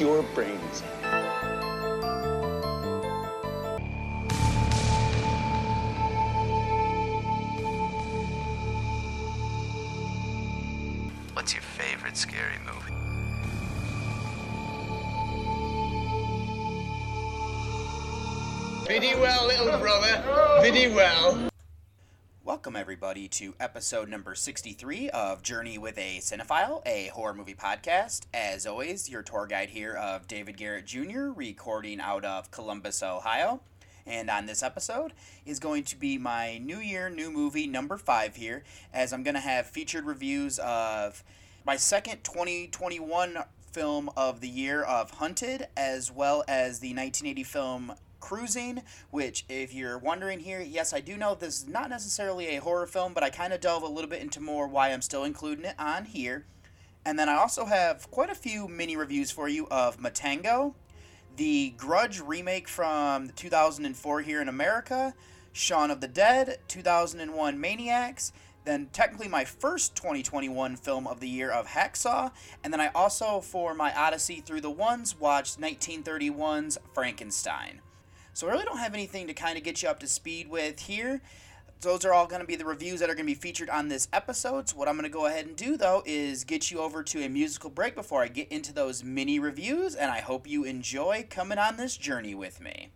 Your brains everybody, to episode number 63 of Journey with a Cinephile, a horror movie podcast. As always, your tour guide here of David Garrett Jr., recording out of Columbus, Ohio. And on this episode is going to be my New Year, New Movie number five here, as I'm going to have featured reviews of my second 2021 film of the year of Hunted, as well as the 1980 film Cruising, which, if you're wondering here, yes, I do know this is not necessarily a horror film, but I kind of delve a little bit into more why I'm still including it on here. And then I also have quite a few mini reviews for you of Matango, the Grudge remake from 2004 here in America, Shaun of the Dead, 2001 Maniacs, then technically my first 2021 film of the year of Hacksaw, and then I also, for my Odyssey Through the Ones, watched 1931's Frankenstein. So I really don't have anything to kind of get you up to speed with here. Those are all going to be the reviews that are going to be featured on this episode. So what I'm going to go ahead and do though is get you over to a musical break before I get into those mini reviews, and I hope you enjoy coming on this journey with me.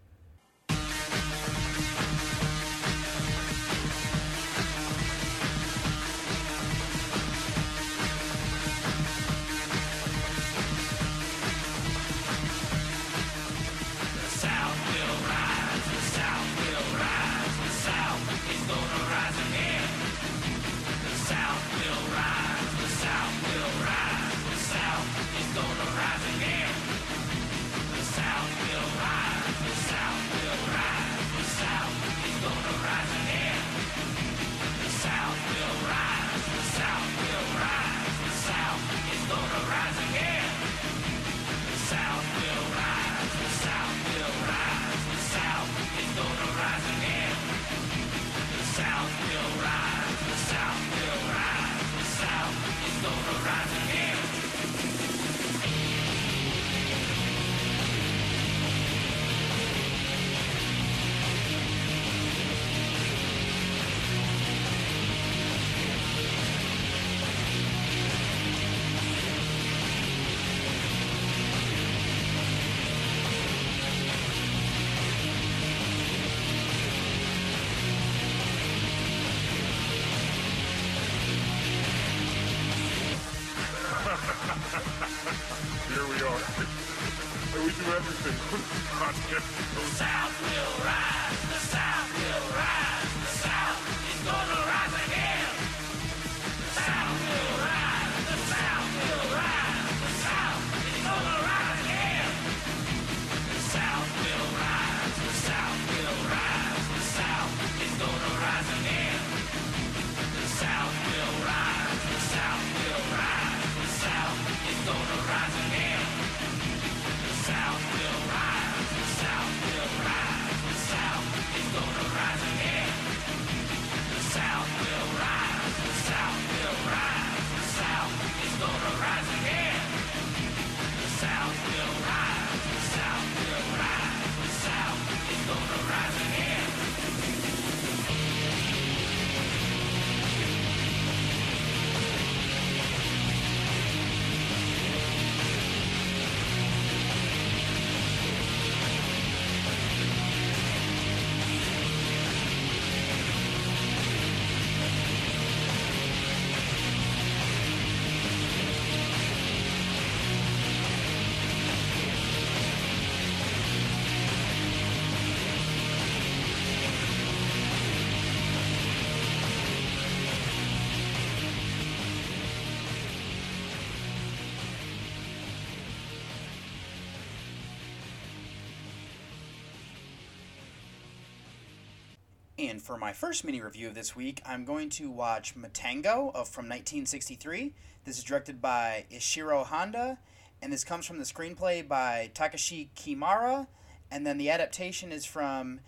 And for my first mini review of this week, I'm going to watch Matango of from 1963. This is directed by Ishiro Honda, and this comes from the screenplay by Takeshi Kimura, and then the adaptation is from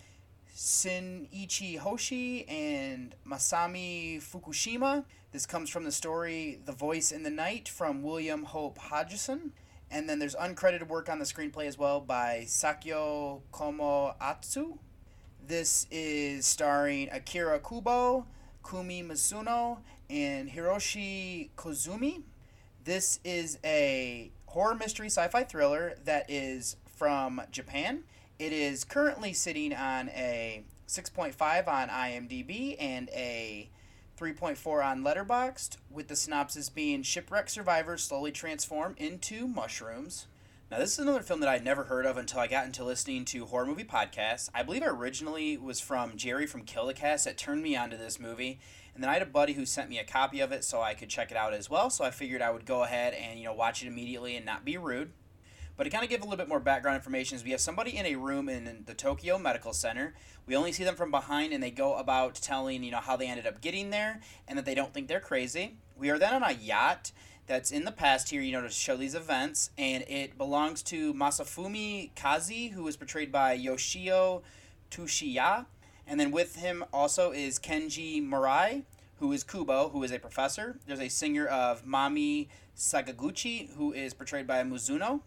Shinichi Hoshi and Masami Fukushima. This comes from the story The Voice in the Night from William Hope Hodgson. And then there's uncredited work on the screenplay as well by Sakyo Komatsu. This is starring Akira Kubo, Kumi Mizuno, and Hiroshi Koizumi. This is a horror mystery sci fi thriller that is from Japan. It is currently sitting on a 6.5 on IMDb and a 3.4 on Letterboxd, with the synopsis being shipwreck survivors slowly transform into mushrooms. Now, this is another film that I'd never heard of until I got into listening to horror movie podcasts. I believe it originally was from Jerry from Kill the Cast that turned me onto this movie, and then I had a buddy who sent me a copy of it so I could check it out as well. So I figured I would go ahead and you know watch it immediately and not be rude. But to kind of give a little bit more background information, is we have somebody in a room in the Tokyo Medical Center. We only see them from behind, and they go about telling you know how they ended up getting there, and that they don't think they're crazy. We are then on a yacht that's in the past here, you know, to show these events, and it belongs to Masafumi Kazi, who is portrayed by Yoshio Tsuchiya, and then with him also is Kenji Murai, who is Kubo, who is a professor. There's a singer of Mami Sakaguchi, who is portrayed by Mizuno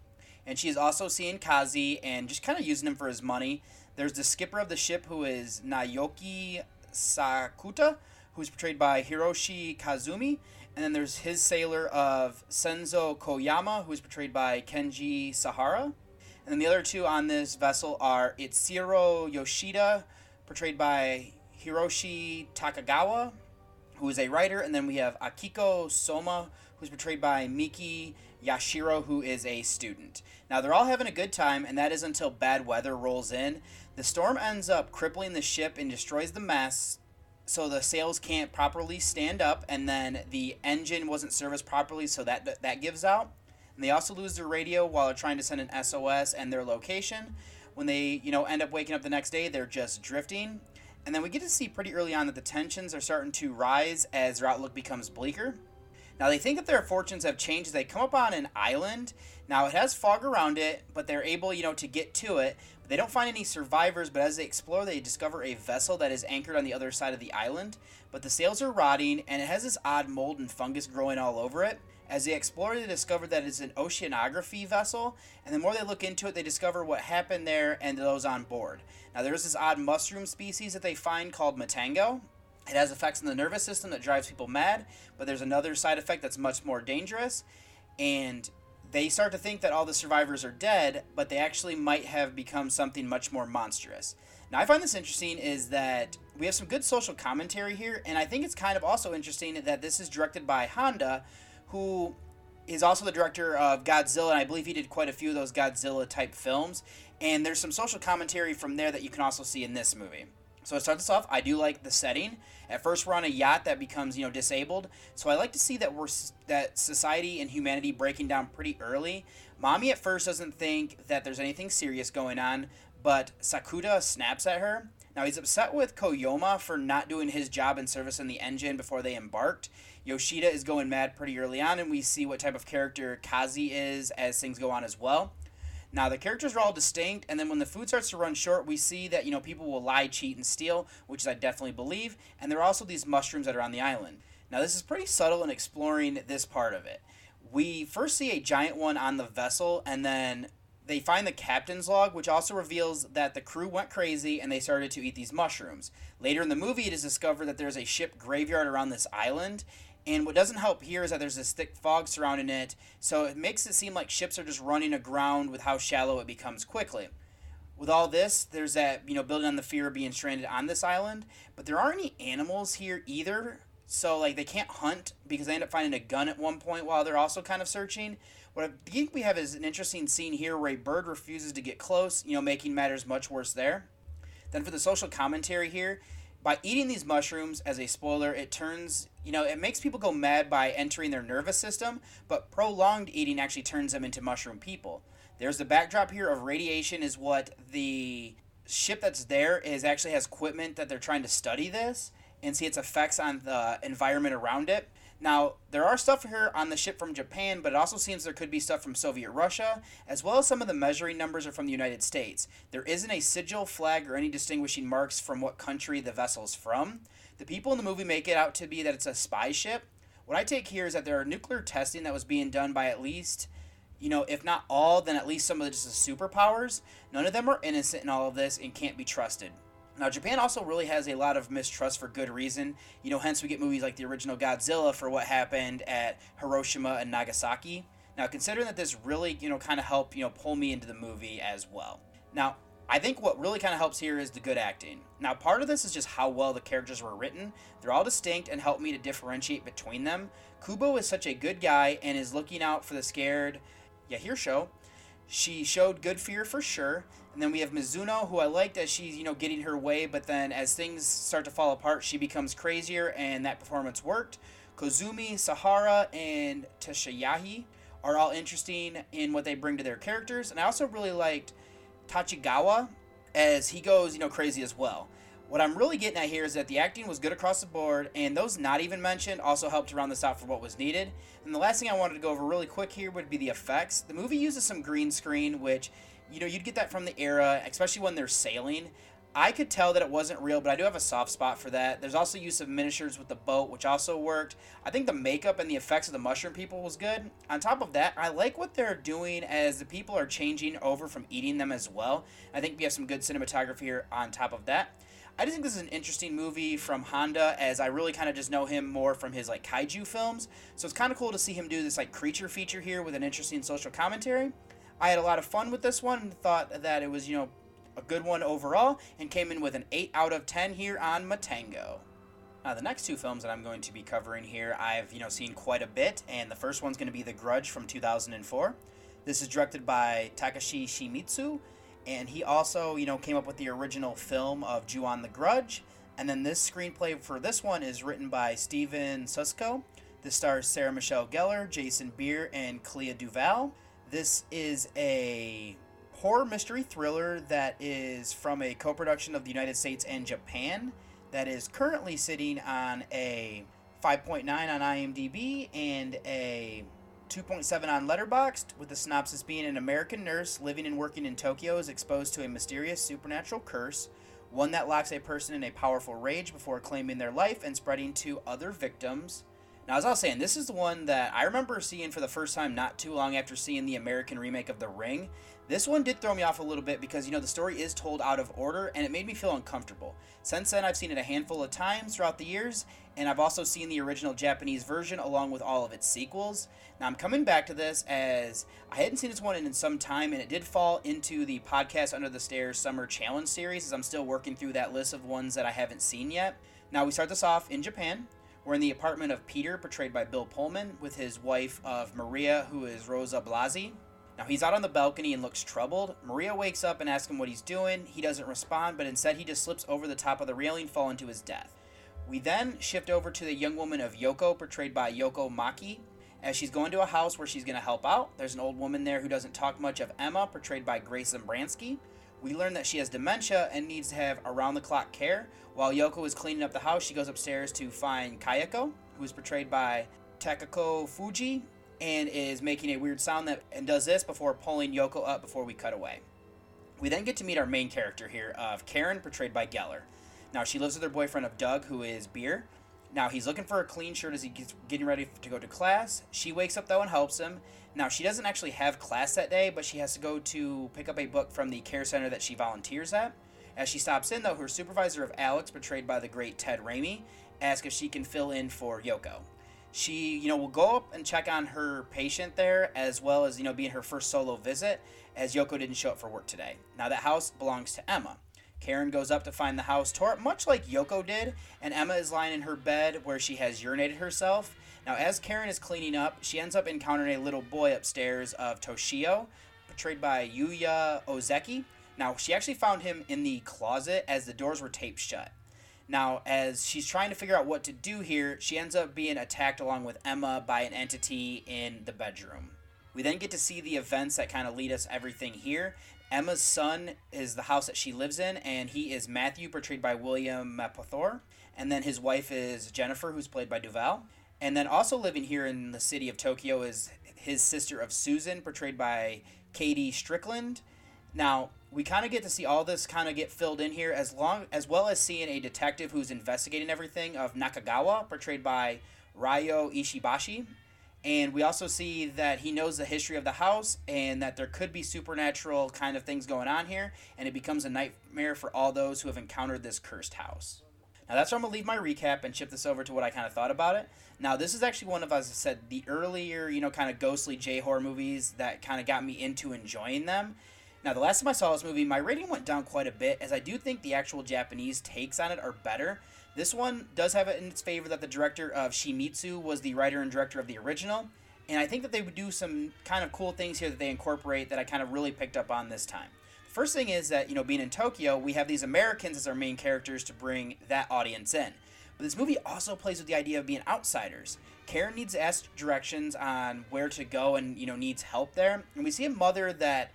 and she is also seeing Kazi and just kind of using him for his money. There's the skipper of the ship who is Naoki Sakuta, who's portrayed by Hiroshi Koizumi, and then there's his sailor of Senzo Koyama, who's portrayed by Kenji Sahara. And then the other two on this vessel are Itsiro Yoshida, portrayed by Hiroshi Tachikawa, who is a writer, and then we have Akiko Soma, who's portrayed by Miki Yashiro, who is a student. Now, they're all having a good time, and that is until bad weather rolls in. The storm ends up crippling the ship and destroys the mast, so the sails can't properly stand up, and then the engine wasn't serviced properly, so that that gives out. And they also lose their radio while they're trying to send an SOS and their location. When they, you know, end up waking up the next day, they're just drifting. And then we get to see pretty early on that the tensions are starting to rise as their outlook becomes bleaker. Now they think that their fortunes have changed as they come up on an island. Now it has fog around it, but they're able, you know, to get to it. They don't find any survivors, but as they explore, they discover a vessel that is anchored on the other side of the island. But the sails are rotting, and it has this odd mold and fungus growing all over it. As they explore, they discover that it's an oceanography vessel, and the more they look into it, they discover what happened there and those on board. Now, there's this odd mushroom species that they find called Matango, it has effects on the nervous system that drives people mad, but there's another side effect that's much more dangerous. And they start to think that all the survivors are dead, but they actually might have become something much more monstrous. Now, I find this interesting is that we have some good social commentary here, and I think it's kind of also interesting that this is directed by Honda, who is also the director of Godzilla, and I believe he did quite a few of those Godzilla type films. And there's some social commentary from there that you can also see in this movie. So to start this off, I do like the setting. At first, we're on a yacht that becomes, you know, disabled. So I like to see that we're that society and humanity breaking down pretty early. Mommy at first doesn't think that there's anything serious going on, but Sakuta snaps at her. Now he's upset with Koyama for not doing his job and service in the engine before they embarked. Yoshida is going mad pretty early on, and we see what type of character Kazi is as things go on as well. Now the characters are all distinct, and then when the food starts to run short, we see that you know people will lie, cheat, and steal, which I definitely believe. And there are also these mushrooms that are on the island. Now this is pretty subtle in exploring this part of it. We first see a giant one on the vessel, and then they find the captain's log, which also reveals that the crew went crazy and they started to eat these mushrooms. Later in the movie, it is discovered that there's a ship graveyard around this island, and what doesn't help here is that there's this thick fog surrounding it, so it makes it seem like ships are just running aground with how shallow it becomes quickly. With all this, there's that, you know, building on the fear of being stranded on this island, but there aren't any animals here either. So, like, they can't hunt because they end up finding a gun at one point while they're also kind of searching. What I think we have is an interesting scene here where a bird refuses to get close, you know, making matters much worse there. Then, for the social commentary here, by eating these mushrooms, as a spoiler, it turns, you know, it makes people go mad by entering their nervous system, but prolonged eating actually turns them into mushroom people. There's the backdrop here of radiation, is what the ship that's there is actually has equipment that they're trying to study this and see its effects on the environment around it. Now, there are stuff here on the ship from Japan, but it also seems there could be stuff from Soviet Russia, as well as some of the measuring numbers are from the United States. There isn't a sigil, flag, or any distinguishing marks from what country the vessel's from. The people in the movie make it out to be that it's a spy ship. What I take here is that there are nuclear testing that was being done by at least you know, if not all, then at least some of the just the superpowers. None of them are innocent in all of this and can't be trusted. Now, Japan also really has a lot of mistrust for good reason. You know, hence we get movies like the original Godzilla for what happened at Hiroshima and Nagasaki. Now, considering that this really, you know, kind of helped, you know, pull me into the movie as well. Now, I think what really kind of helps here is the good acting. Now, part of this is just how well the characters were written. They're all distinct and help me to differentiate between them. Kubo is such a good guy and is looking out for the scared Yashiro. She showed good fear for sure. And then we have Mizuno, who I liked as she's, you know, getting her way, but then as things start to fall apart, she becomes crazier, and that performance worked. Koizumi, Sahara, and Tashayahi are all interesting in what they bring to their characters. And I also really liked Tachikawa as he goes, you know, crazy as well. What I'm really getting at here is that the acting was good across the board, and those not even mentioned also helped to round this out for what was needed. And the last thing I wanted to go over really quick here would be the effects. The movie uses some green screen, which, you know, you'd get that from the era, especially when they're sailing. I could tell that it wasn't real, but I do have a soft spot for that. There's also use of miniatures with the boat, which also worked. I think the makeup and the effects of the mushroom people was good. On top of that, I like what they're doing as the people are changing over from eating them as well. I think we have some good cinematography here on top of that. I just think this is an interesting movie from Honda, as I really kind of just know him more from his like kaiju films. So it's kind of cool to see him do this like creature feature here with an interesting social commentary. I had a lot of fun with this one and thought that it was you know a good one overall, and came in with an 8 out of 10 here on Matango. Now, the next two films that I'm going to be covering here, I've you know seen quite a bit, and the first one's going to be The Grudge from 2004. This is directed by Takashi Shimizu, and he also, you know, came up with the original film of Ju-on the Grudge. And then this screenplay for this one is written by Stephen Susco. This stars Sarah Michelle Gellar, Jason Behr, and Clea DuVall. This is a horror mystery thriller that is from a co-production of the United States and Japan that is currently sitting on a 5.9 on IMDb and a 2.7 on Letterboxd, with the synopsis being an American nurse living and working in Tokyo is exposed to a mysterious supernatural curse, one that locks a person in a powerful rage before claiming their life and spreading to other victims. Now, as I was saying, this is the one that I remember seeing for the first time not too long after seeing the American remake of The Ring. This one did throw me off a little bit because, you know, the story is told out of order and it made me feel uncomfortable. Since then, I've seen it a handful of times throughout the years, and I've also seen the original Japanese version along with all of its sequels. Now, I'm coming back to this as I hadn't seen this one in some time, and it did fall into the podcast Under the Stairs Summer Challenge series as I'm still working through that list of ones that I haven't seen yet. Now, we start this off in Japan. We're in the apartment of Peter, portrayed by Bill Pullman, with his wife of Maria, who is Rosa Blasi. Now he's out on the balcony and looks troubled. Maria wakes up and asks him what he's doing. He doesn't respond, but instead he just slips over the top of the railing, falling to his death. We then shift over to the young woman of Yoko, portrayed by Yoko Maki. As she's going to a house where she's going to help out, there's an old woman there who doesn't talk much of Emma, portrayed by Grace Zambransky. We learn that she has dementia and needs to have around the clock care. While Yoko is cleaning up the house, she goes upstairs to find Kayako, who is portrayed by Takako Fuji, and is making a weird sound that and does this before pulling Yoko up before we cut away. We then get to meet our main character here of Karen, portrayed by Gellar. Now she lives with her boyfriend of Doug, who is Behr. Now he's looking for a clean shirt as he's getting ready to go to class. She wakes up though and helps him. Now she doesn't actually have class that day, but she has to go to pick up a book from the care center that she volunteers at. As she stops in though, her supervisor of Alex, portrayed by the great Ted Raimi, asks if she can fill in for Yoko she you know will go up and check on her patient there as well as you know being her first solo visit as yoko didn't show up for work today. Now that house belongs to emma. Karen goes up to find the house tore up much like yoko did and emma is lying in her bed where she has urinated herself. Now as karen is cleaning up she ends up encountering a little boy upstairs of toshio portrayed by yuya ozeki. Now she actually found him in the closet as the doors were taped shut now, as she's trying to figure out what to do here, she ends up being attacked along with Emma by an entity in the bedroom. We then get to see the events that kind of lead us everything here. Emma's son is the house that she lives in, and he is Matthew, portrayed by William Mapother. And then his wife is Jennifer, who's played by DuVall. And then also living here in the city of Tokyo is his sister of Susan, portrayed by KaDee Strickland. Now, we kind of get to see all this kind of get filled in here as long as well as seeing a detective who's investigating everything of Nakagawa, portrayed by Ryo Ishibashi. And we also see that he knows the history of the house and that there could be supernatural kind of things going on here, and it becomes a nightmare for all those who have encountered this cursed house. Now that's where I'm gonna leave my recap and ship this over to what I kind of thought about it. Now this is actually one of, as I said, the earlier, you know, kind of ghostly J horror movies that kind of got me into enjoying them. Now the last time I saw this movie, my rating went down quite a bit, as I do think the actual Japanese takes on it are better. This one does have it in its favor that the director of Shimizu was the writer and director of the original, and I think that they would do some kind of cool things here that they incorporate that I kind of really picked up on this time. First thing is that, you know, being in Tokyo, we have these Americans as our main characters to bring that audience in. But this movie also plays with the idea of being outsiders. Karen needs to ask directions on where to go and, you know, needs help there. And we see a mother that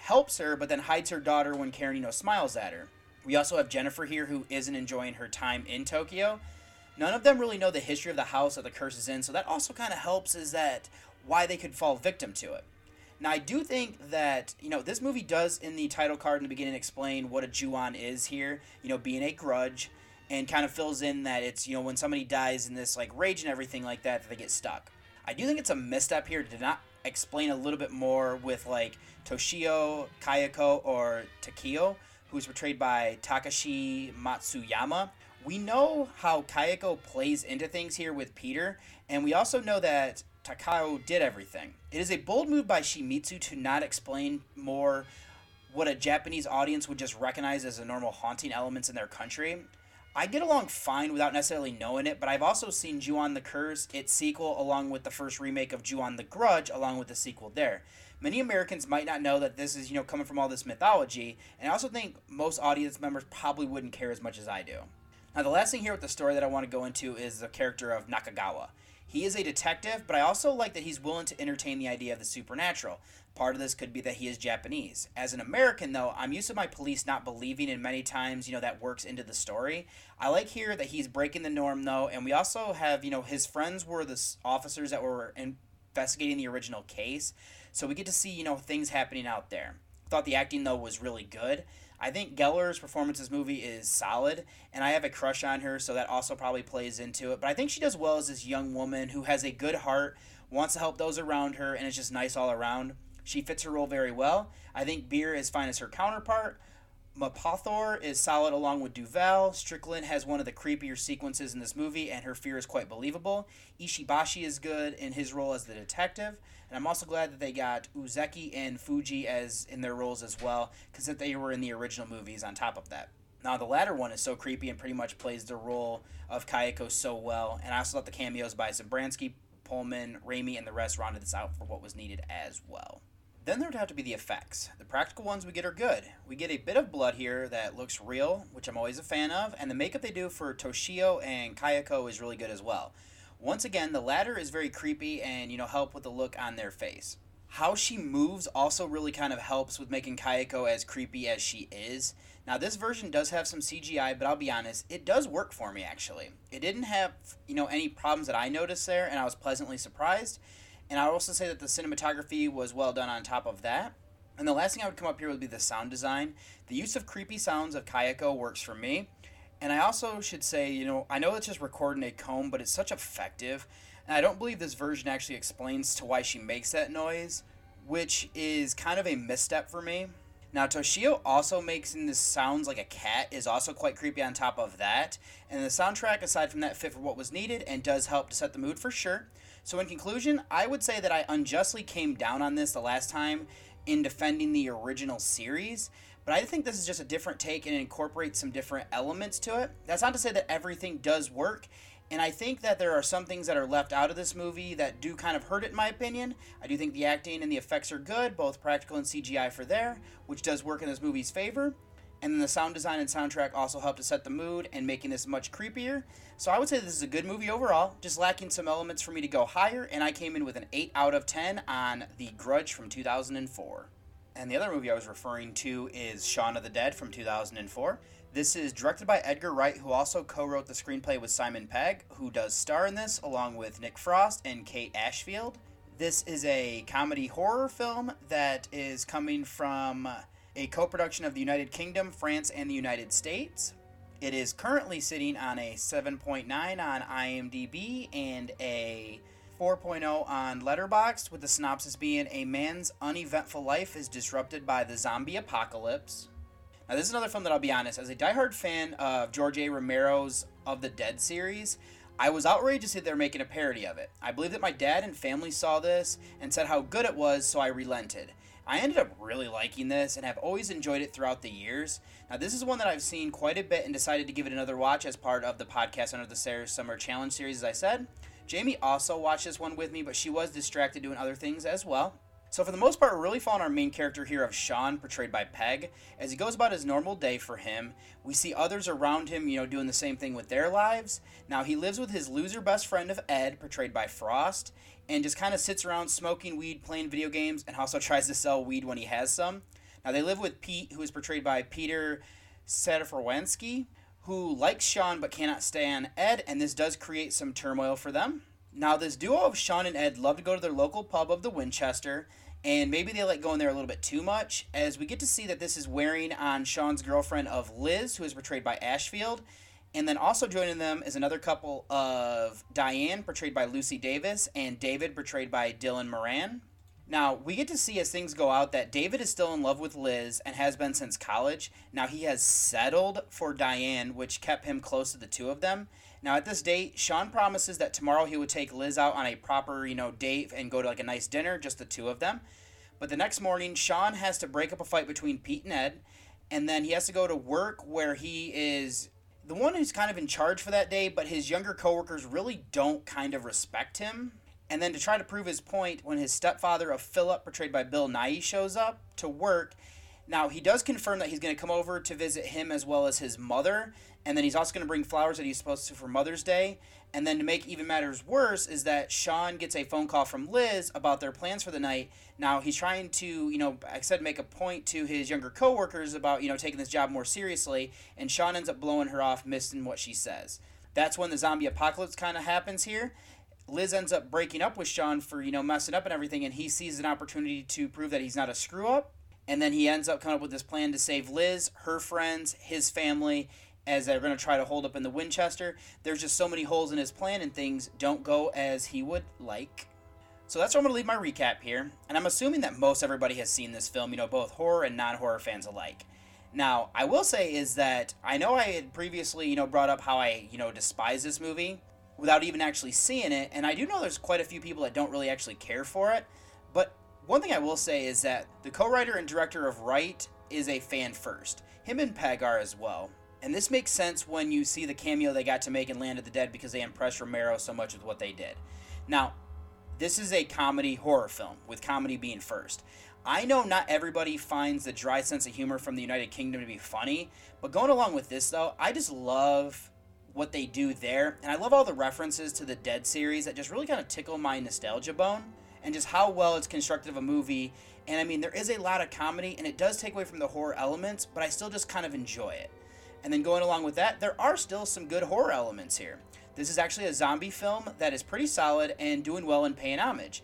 helps her but then hides her daughter when Karen, you know, smiles at her. We also have Jennifer here who isn't enjoying her time in Tokyo. None of them really know the history of the house that the curse is in, so that also kind of helps is that why they could fall victim to it. Now, I do think that, you know, this movie does in the title card in the beginning explain what a Ju-on is here, you know, being a grudge, and kind of fills in that it's, you know, when somebody dies in this, like, rage and everything like that, that they get stuck. I do think it's a misstep here to not explain a little bit more with, like, Toshio Kayako or Takeo, who's portrayed by Takashi Matsuyama. We know how Kayako plays into things here with Peter, and we also know that Takeo did everything. It is a bold move by Shimizu to not explain more what a Japanese audience would just recognize as a normal haunting elements in their country. I get along fine without necessarily knowing it, but I've also seen Ju-on the Curse, its sequel, along with the first remake of Ju-on the Grudge, along with the sequel there. Many Americans might not know that this is, you know, coming from all this mythology, and I also think most audience members probably wouldn't care as much as I do. Now, the last thing here with the story that I want to go into is the character of Nakagawa. He is a detective, but I also like that he's willing to entertain the idea of the supernatural. Part of this could be that he is Japanese. As an American, though, I'm used to my police not believing in many times, you know, that works into the story. I like here that he's breaking the norm, though, and we also have, you know, his friends were the officers that were investigating the original case, so we get to see, you know, things happening out there. Thought the acting, though, was really good. I think Gellar's performance in this movie is solid, and I have a crush on her, so that also probably plays into it. But I think she does well as this young woman who has a good heart, wants to help those around her, and is just nice all around. She fits her role very well. I think Behr is fine as her counterpart. Mapother is solid along with DuVall. Strickland has one of the creepier sequences in this movie, and her fear is quite believable. Ishibashi is good in his role as the detective, and I'm also glad that they got Ozeki and Fuji as in their roles as well, because that they were in the original movies. On top of that, now the latter one is so creepy and pretty much plays the role of Kayako so well, and I also thought the cameos by Zabransky, Pullman, Raimi, and the rest rounded this out for what was needed as well. Then there would have to be the effects. The practical ones we get are good. We get a bit of blood here that looks real, which I'm always a fan of, and the makeup they do for Toshio and Kayako is really good as well. Once again, the latter is very creepy and, you know, help with the look on their face. How she moves also really kind of helps with making Kayako as creepy as she is. Now, this version does have some CGI, but I'll be honest, it does work for me actually. It didn't have, you know, any problems that I noticed there, and I was pleasantly surprised. And I would also say that the cinematography was well done on top of that. And the last thing I would come up here would be the sound design. The use of creepy sounds of Kayako works for me. And I also should say, you know, I know it's just recording a comb, but it's such effective. And I don't believe this version actually explains to why she makes that noise, which is kind of a misstep for me. Now, Toshio also makes in this sounds like a cat is also quite creepy on top of that. And the soundtrack, aside from that, fit for what was needed and does help to set the mood for sure. So, in conclusion, I would say that I unjustly came down on this the last time in defending the original series, but I think this is just a different take and incorporates some different elements to it. That's not to say that everything does work, and I think that there are some things that are left out of this movie that do kind of hurt it, in my opinion. I do think the acting and the effects are good, both practical and CGI for there, which does work in this movie's favor. And then the sound design and soundtrack also help to set the mood and making this much creepier. So I would say this is a good movie overall, just lacking some elements for me to go higher, and I came in with an 8 out of 10 on The Grudge from 2004. And the other movie I was referring to is Shaun of the Dead from 2004. This is directed by Edgar Wright, who also co wrote the screenplay with Simon Pegg, who does star in this along with Nick Frost and Kate Ashfield. This is a comedy horror film that is coming from a co production of the United Kingdom, France, and the United States. It is currently sitting on a 7.9 on IMDb and a 4.0 on Letterboxd, with the synopsis being a man's uneventful life is disrupted by the zombie apocalypse. Now, this is another film that I'll be honest, as a diehard fan of George A. Romero's Of the Dead series, I was outraged to see they're making a parody of it. I believe that my dad and family saw this and said how good it was, so I relented. I ended up really liking this and have always enjoyed it throughout the years. Now, this is one that I've seen quite a bit and decided to give it another watch as part of the podcast Under the Stairs Summer Challenge series, as I said. Jamie also watched this one with me, but she was distracted doing other things as well. So, for the most part, we're really following our main character here of Shaun, portrayed by Pegg, as he goes about his normal day for him. We see others around him, you know, doing the same thing with their lives. Now, he lives with his loser best friend of Ed, portrayed by Frost, and just kind of sits around smoking weed, playing video games, and also tries to sell weed when he has some. Now, they live with Pete, who is portrayed by Peter Serafinowicz, who likes Shaun but cannot stand Ed, and this does create some turmoil for them. Now, this duo of Shaun and Ed love to go to their local pub of the Winchester, and maybe they like going there a little bit too much, as we get to see that this is wearing on Shaun's girlfriend of Liz, who is portrayed by Ashfield. And then also joining them is another couple of Diane, portrayed by Lucy Davis, and David, portrayed by Dylan Moran. Now, we get to see as things go out that David is still in love with Liz and has been since college. Now, he has settled for Diane, which kept him close to the two of them. Now, at this date, Shaun promises that tomorrow he would take Liz out on a proper, you know, date and go to like a nice dinner, just the two of them. But the next morning, Shaun has to break up a fight between Pete and Ed, and then he has to go to work where he is the one who's kind of in charge for that day, but his younger coworkers really don't kind of respect him. And then to try to prove his point, when his stepfather of Philip, portrayed by Bill Nighy, shows up to work, now he does confirm that he's going to come over to visit him as well as his mother, and then he's also going to bring flowers that he's supposed to for Mother's Day. And then to make even matters worse is that Shaun gets a phone call from Liz about their plans for the night. Now he's trying to, you know, like I said, make a point to his younger coworkers about, you know, taking this job more seriously, and Shaun ends up blowing her off, missing what she says. That's when the zombie apocalypse kind of happens here. Liz ends up breaking up with Shaun for, you know, messing up and everything, and he sees an opportunity to prove that he's not a screw up. And then he ends up coming up with this plan to save Liz, her friends, his family, as they're going to try to hold up in the Winchester. There's just so many holes in his plan, and things don't go as he would like. So that's where I'm going to leave my recap here. And I'm assuming that most everybody has seen this film, you know, both horror and non horror fans alike. Now, I will say is that I know I had previously, you know, brought up how I, you know, despise this movie without even actually seeing it, and I do know there's quite a few people that don't really actually care for it. But one thing I will say is that the co-writer and director of Wright is a fan first. Him and Pegg are as well. And this makes sense when you see the cameo they got to make in Land of the Dead because they impressed Romero so much with what they did. Now, this is a comedy horror film, with comedy being first. I know not everybody finds the dry sense of humor from the United Kingdom to be funny, but going along with this though, I just love what they do there, and I love all the references to the Dead series that just really kind of tickle my nostalgia bone, and just how well it's constructed of a movie. And I mean, there is a lot of comedy, and it does take away from the horror elements, but I still just kind of enjoy it. And then going along with that, there are still some good horror elements here. This is actually a zombie film that is pretty solid and doing well in paying homage.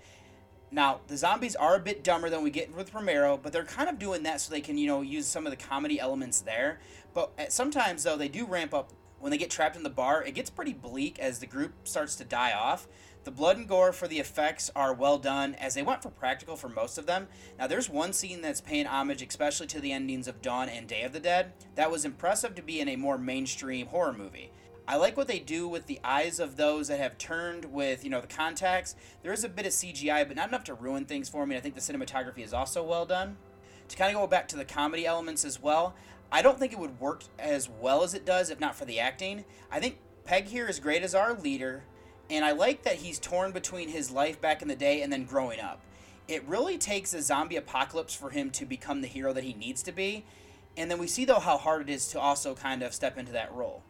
Now, the zombies are a bit dumber than we get with Romero, but they're kind of doing that so they can, you know, use some of the comedy elements there. But sometimes, though, they do ramp up when they get trapped in the bar. It gets pretty bleak as the group starts to die off. The blood and gore for the effects are well done, as they went for practical for most of them. Now, there's one scene that's paying homage, especially to the endings of Dawn and Day of the Dead, that was impressive to be in a more mainstream horror movie. I like what they do with the eyes of those that have turned with, you know, the contacts. There is a bit of CGI, but not enough to ruin things for me. I think the cinematography is also well done. To kind of go back to the comedy elements as well, I don't think it would work as well as it does if not for the acting. I think Pegg here is great as our leader, and I like that he's torn between his life back in the day and then growing up. It really takes a zombie apocalypse for him to become the hero that he needs to be. And then we see, though, how hard it is to also kind of step into that role.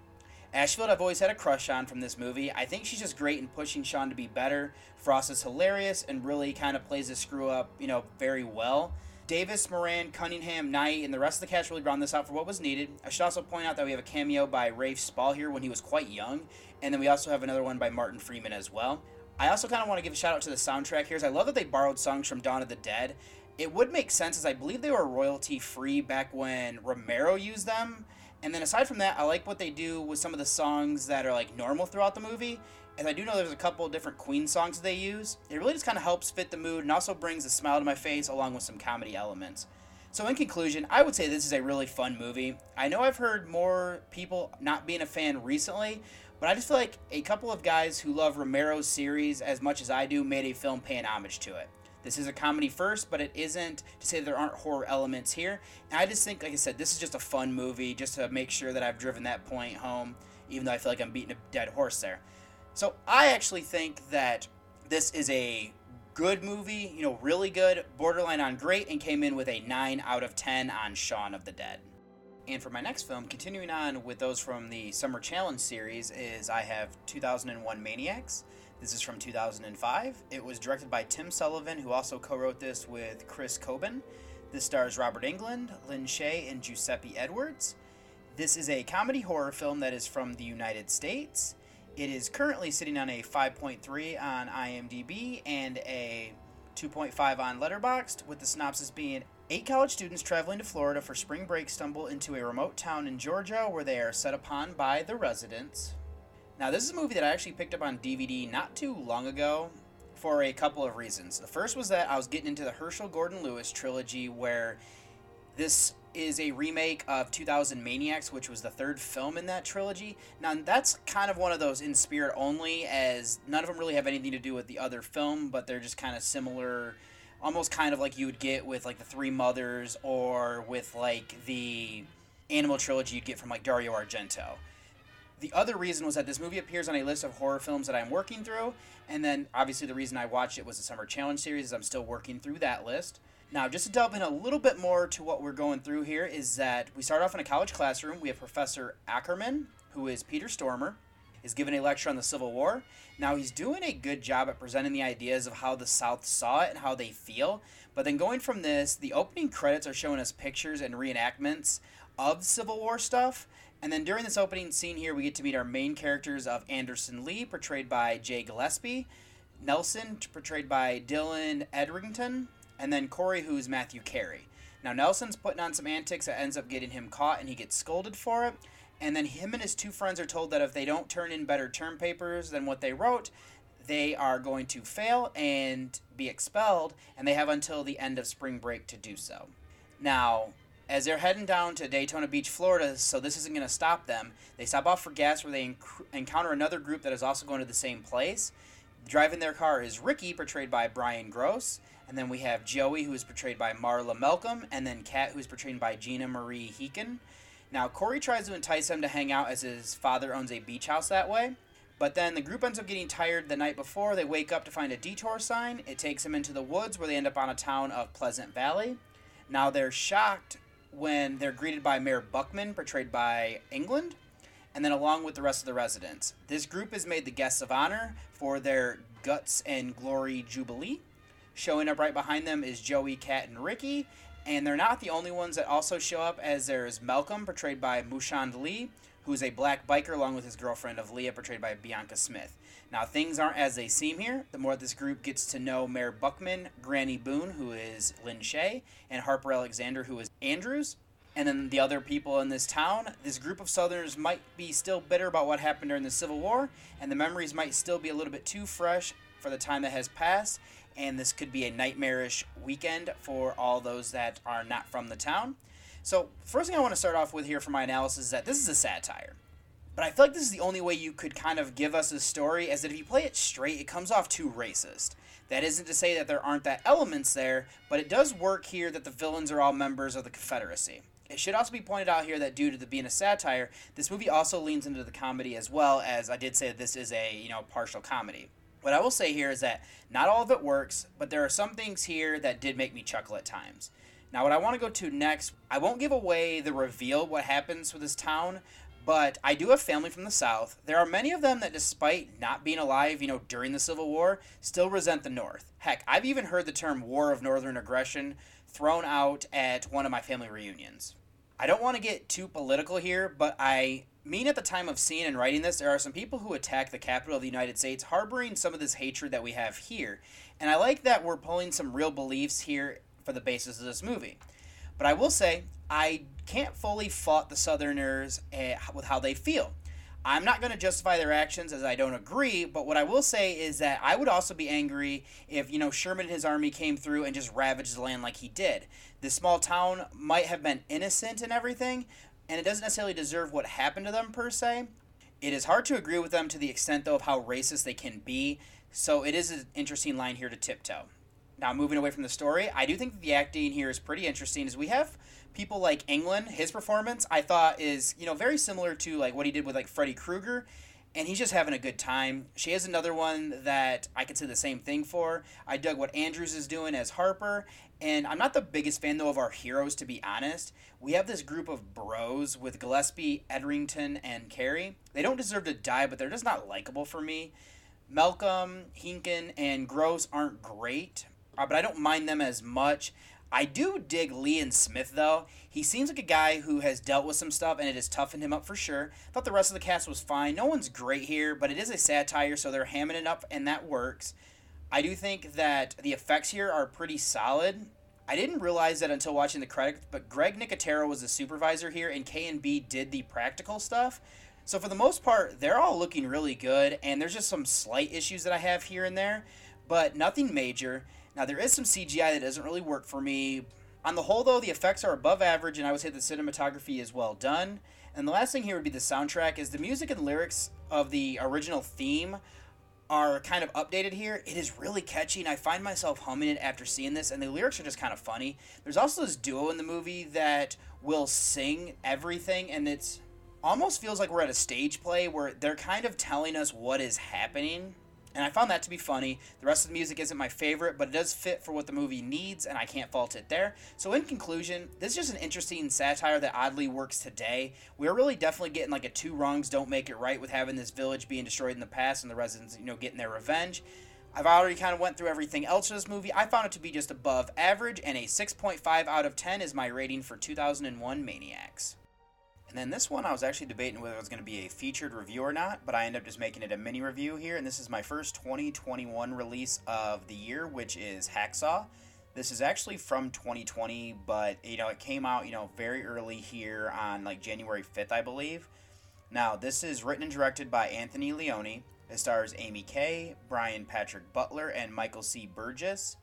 Ashfield, I've always had a crush on from this movie. I think she's just great in pushing Shaun to be better. Frost is hilarious and really kind of plays the screw up, you know, very well. Davis, Moran, Cunningham, Nighy, and the rest of the cast really round this out for what was needed. I should also point out that we have a cameo by Rafe Spall here when he was quite young, and then we also have another one by Martin Freeman as well. I also kind of want to give a shout out to the soundtrack here. As I love that they borrowed songs from Dawn of the Dead. It would make sense as I believe they were royalty free back when Romero used them. And then aside from that, I like what they do with some of the songs that are like normal throughout the movie. As I do know there's a couple of different Queen songs they use. It really just kind of helps fit the mood and also brings a smile to my face along with some comedy elements. So in conclusion, I would say this is a really fun movie. I know I've heard more people not being a fan recently, but I just feel like a couple of guys who love Romero's series as much as I do made a film paying homage to it. This is a comedy first, but it isn't to say there aren't horror elements here. And I just think, like I said, this is just a fun movie just to make sure that I've driven that point home, even though I feel like I'm beating a dead horse there. So I actually think that this is a good movie, you know, really good, borderline on great, and came in with a 9 out of 10 on Shaun of the Dead. And for my next film, continuing on with those from the Summer Challenge series, is I have 2001 Maniacs. This is from 2005. It was directed by Tim Sullivan, who also co wrote this with Chris Kobin. This stars Robert Englund, Lin Shaye, and Giuseppe Andrews. This is a comedy horror film that is from the United States. It is currently sitting on a 5.3 on IMDb and a 2.5 on Letterboxd, with the synopsis being Eight college students traveling to Florida for spring break stumble into a remote town in Georgia where they are set upon by the residents. Now, this is a movie that I actually picked up on DVD not too long ago for a couple of reasons. The first was that I was getting into the Herschell Gordon Lewis trilogy, where this is a remake of 2000 Maniacs, which was the third film in that trilogy. Now, that's kind of one of those in spirit only, as none of them really have anything to do with the other film, but they're just kind of similar almost kind of like you would get with like the Three Mothers or with like the Animal trilogy you'd get from like Dario Argento. The other reason was that this movie appears on a list of horror films that I'm working through, and then obviously the reason I watched it was the Summer Challenge series. I'm still working through that list. Now, just to delve in a little bit more to what we're going through here, is that we start off in a college classroom. We have Professor Ackerman, who is Peter Stormare, is giving a lecture on the Civil War. Now, he's doing a good job at presenting the ideas of how the South saw it and how they feel. But then going from this, the opening credits are showing us pictures and reenactments of Civil War stuff. And then during this opening scene here, we get to meet our main characters of Anderson Lee, portrayed by Jay Gillespie, Nelson, portrayed by Dylan Edrington, and then Corey, who's Matthew Carey. Now, Nelson's putting on some antics that ends up getting him caught, and he gets scolded for it. And then him and his two friends are told that if they don't turn in better term papers than what they wrote, they are going to fail and be expelled, and they have until the end of spring break to do so. Now, as they're heading down to Daytona Beach, Florida, so this isn't going to stop them, they stop off for gas where they enc- encounter another group that is also going to the same place. Driving their car is Ricky, portrayed by Brian Gross, and then we have Joey, who is portrayed by Marla Malcolm, and then Kat, who is portrayed by Gina Marie Heekin. Now, Corey tries to entice him to hang out as his father owns a beach house that way. But then the group ends up getting tired the night before. They wake up to find a detour sign. It takes them into the woods where they end up on a town of Pleasant Valley. Now they're shocked when they're greeted by Mayor Buckman, portrayed by Englund, and then along with the rest of the residents. This group is made the guests of honor for their Guts and Glory Jubilee. Showing up right behind them is Joey, Kat, and Ricky, and they're not the only ones that also show up, as there's Malcolm, portrayed by Mushond Lee, who is a black biker along with his girlfriend of Leah, portrayed by Bianca Smith. Now, things aren't as they seem here. The more this group gets to know Mayor Buckman, Granny Boone, who is Lin Shaye, and Harper Alexander, who is Andrews, and then the other people in this town, this group of Southerners might be still bitter about what happened during the Civil War, and the memories might still be a little bit too fresh for the time that has passed, and this could be a nightmarish weekend for all those that are not from the town. So, first thing I want to start off with here for my analysis is that this is a satire. But I feel like this is the only way you could kind of give us a story, as that if you play it straight, it comes off too racist. That isn't to say that there aren't that elements there, but it does work here that the villains are all members of the Confederacy. It should also be pointed out here that due to the being a satire, this movie also leans into the comedy as well as I did say this is a you know partial comedy. What I will say here is that not all of it works, but there are some things here that did make me chuckle at times. Now, what I want to go to next, I won't give away the reveal what happens with this town, but I do have family from the South. There are many of them that, despite not being alive, you know, during the Civil War, still resent the North. Heck, I've even heard the term War of Northern Aggression thrown out at one of my family reunions. I don't want to get too political here, but I mean at the time of seeing and writing this, there are some people who attack the capital of the United States harboring some of this hatred that we have here. And I like that we're pulling some real beliefs here for the basis of this movie. But I will say, I can't fully fault the Southerners uh, with how they feel. I'm not going to justify their actions as I don't agree, but what I will say is that I would also be angry if, you know, Sherman and his army came through and just ravaged the land like he did. This small town might have been innocent and everything, and it doesn't necessarily deserve what happened to them per se. It is hard to agree with them to the extent, though, of how racist they can be, so it is an interesting line here to tiptoe. Now, moving away from the story, I do think the acting here is pretty interesting. As we have people like Englund, his performance I thought is you know very similar to like what he did with like Freddy Krueger, and he's just having a good time. She has another one that I could say the same thing for. I dug what Andrews is doing as Harper, and I'm not the biggest fan though of our heroes to be honest. We have this group of bros with Gillespie, Edrington, and Carey. They don't deserve to die, but they're just not likable for me. Malcolm, Heekin, and Gross aren't great, uh, but I don't mind them as much. I do dig Leon Smith though. He seems like a guy who has dealt with some stuff and it has toughened him up for sure. Thought the rest of the cast was fine. No one's great here, but it is a satire, so they're hamming it up and that works. I do think that the effects here are pretty solid. I didn't realize that until watching the credits, but Greg Nicotero was the supervisor here and KNB did the practical stuff. So for the most part, they're all looking really good, and there's just some slight issues that I have here and there, but nothing major. Now, there is some CGI that doesn't really work for me. On the whole, though, the effects are above average, and I would say the cinematography is well done. And the last thing here would be the soundtrack, is the music and lyrics of the original theme are kind of updated here. It is really catchy, and I find myself humming it after seeing this, and the lyrics are just kind of funny. There's also this duo in the movie that will sing everything, and it's almost feels like we're at a stage play where they're kind of telling us what is happening. And I found that to be funny. The rest of the music isn't my favorite, but it does fit for what the movie needs, and I can't fault it there. So, in conclusion, this is just an interesting satire that oddly works today. We're really definitely getting like a two wrongs don't make it right with having this village being destroyed in the past and the residents, you know, getting their revenge. I've already kind of went through everything else in this movie. I found it to be just above average, and a 6.5 out of 10 is my rating for 2001 Maniacs. And then this one, I was actually debating whether it was going to be a featured review or not, but I ended up just making it a mini review here. And this is my first 2021 release of the year, which is Hacksaw. This is actually from 2020, but you know it came out you know very early here on like January 5th, I believe. Now this is written and directed by Anthony Leone. It stars Amy Kay, Brian Patrick Butler, and Michael C. Burgess.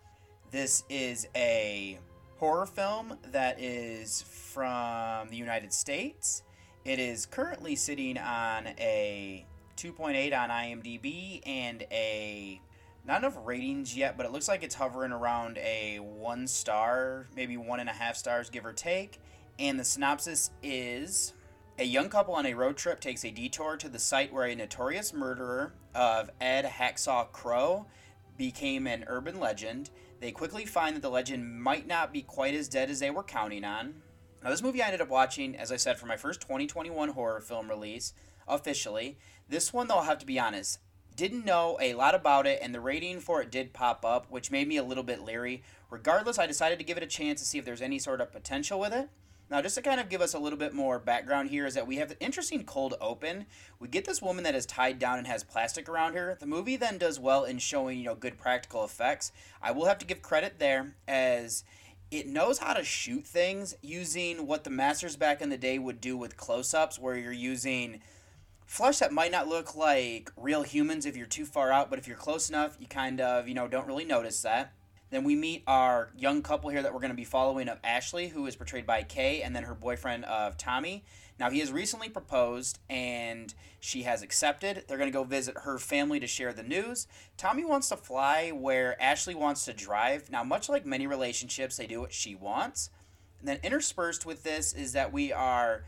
This is a horror film that is from the United States. It is currently sitting on a 2.8 on IMDb and a not enough ratings yet, but it looks like it's hovering around a one star, maybe one and a half stars, give or take. And the synopsis is a young couple on a road trip takes a detour to the site where a notorious murderer of Ed Hacksaw Crow became an urban legend. They quickly find that the legend might not be quite as dead as they were counting on. Now, this movie I ended up watching, as I said, for my first 2021 horror film release officially. This one, though, I'll have to be honest, didn't know a lot about it, and the rating for it did pop up, which made me a little bit leery. Regardless, I decided to give it a chance to see if there's any sort of potential with it. Now, just to kind of give us a little bit more background here, is that we have an interesting cold open. We get this woman that is tied down and has plastic around her. The movie then does well in showing, you know, good practical effects. I will have to give credit there as it knows how to shoot things using what the masters back in the day would do with close ups, where you're using flesh that might not look like real humans if you're too far out, but if you're close enough, you kind of, you know, don't really notice that. Then we meet our young couple here that we're going to be following of Ashley, who is portrayed by Kay, and then her boyfriend of Tommy. Now, he has recently proposed and she has accepted. They're going to go visit her family to share the news. Tommy wants to fly where Ashley wants to drive. Now, much like many relationships, they do what she wants. And then interspersed with this is that we are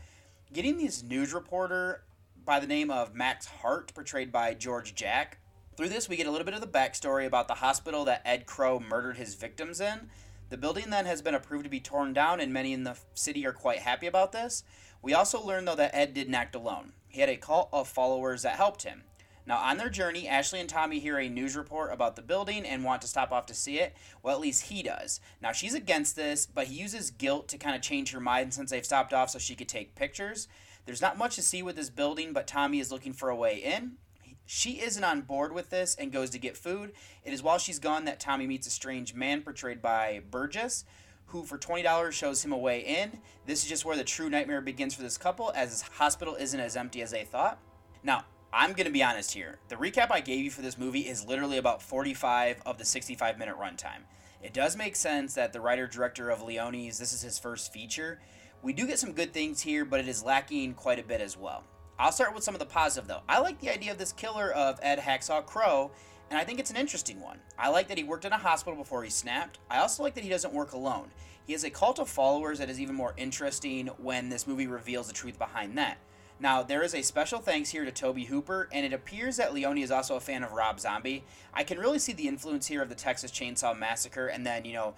getting this news reporter by the name of Max Hart, portrayed by George Jack. Through this, we get a little bit of the backstory about the hospital that Ed Crow murdered his victims in. The building then has been approved to be torn down, and many in the city are quite happy about this. We also learn, though, that Ed didn't act alone. He had a cult of followers that helped him. Now, on their journey, Ashley and Tommy hear a news report about the building and want to stop off to see it. Well, at least he does. Now, she's against this, but he uses guilt to kind of change her mind since they've stopped off so she could take pictures. There's not much to see with this building, but Tommy is looking for a way in. She isn't on board with this and goes to get food. It is while she's gone that Tommy meets a strange man portrayed by Burgess, who for $20 shows him a way in. This is just where the true nightmare begins for this couple, as this hospital isn't as empty as they thought. Now, I'm going to be honest here. The recap I gave you for this movie is literally about 45 of the 65 minute runtime. It does make sense that the writer director of Leone's, this is his first feature. We do get some good things here, but it is lacking quite a bit as well. I'll start with some of the positive though. I like the idea of this killer of Ed Hacksaw Crow, and I think it's an interesting one. I like that he worked in a hospital before he snapped. I also like that he doesn't work alone. He has a cult of followers that is even more interesting when this movie reveals the truth behind that. Now, there is a special thanks here to Tobe Hooper, and it appears that Leone is also a fan of Rob Zombie. I can really see the influence here of the Texas Chainsaw Massacre, and then, you know,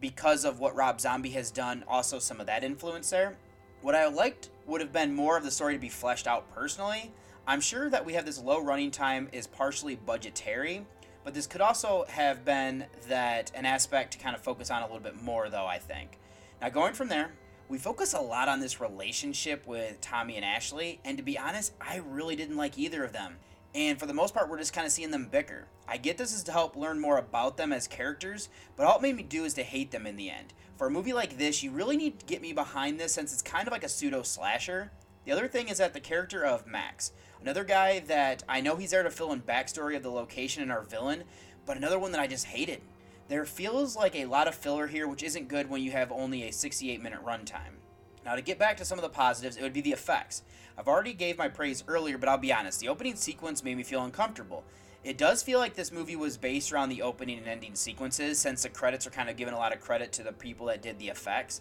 because of what Rob Zombie has done, also some of that influence there. What I liked would have been more of the story to be fleshed out personally. I'm sure that we have this low running time is partially budgetary, but this could also have been that an aspect to kind of focus on a little bit more, though, I think. Now, going from there, we focus a lot on this relationship with Tommy and Ashley, and to be honest, I really didn't like either of them. And for the most part, we're just kind of seeing them bicker. I get this is to help learn more about them as characters, but all it made me do is to hate them in the end. For a movie like this, you really need to get me behind this since it's kind of like a pseudo slasher. The other thing is that the character of Max, another guy that I know he's there to fill in backstory of the location and our villain, but another one that I just hated. There feels like a lot of filler here, which isn't good when you have only a 68 minute runtime. Now, to get back to some of the positives, it would be the effects. I've already gave my praise earlier, but I'll be honest, the opening sequence made me feel uncomfortable. It does feel like this movie was based around the opening and ending sequences, since the credits are kind of giving a lot of credit to the people that did the effects.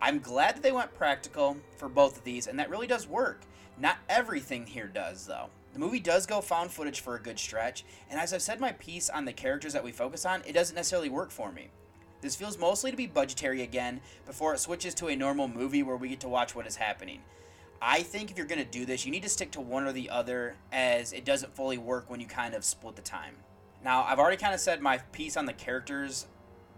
I'm glad that they went practical for both of these, and that really does work. Not everything here does, though. The movie does go found footage for a good stretch, and as I've said my piece on the characters that we focus on, it doesn't necessarily work for me. This feels mostly to be budgetary again before it switches to a normal movie where we get to watch what is happening. I think if you're going to do this, you need to stick to one or the other as it doesn't fully work when you kind of split the time. Now, I've already kind of said my piece on the characters,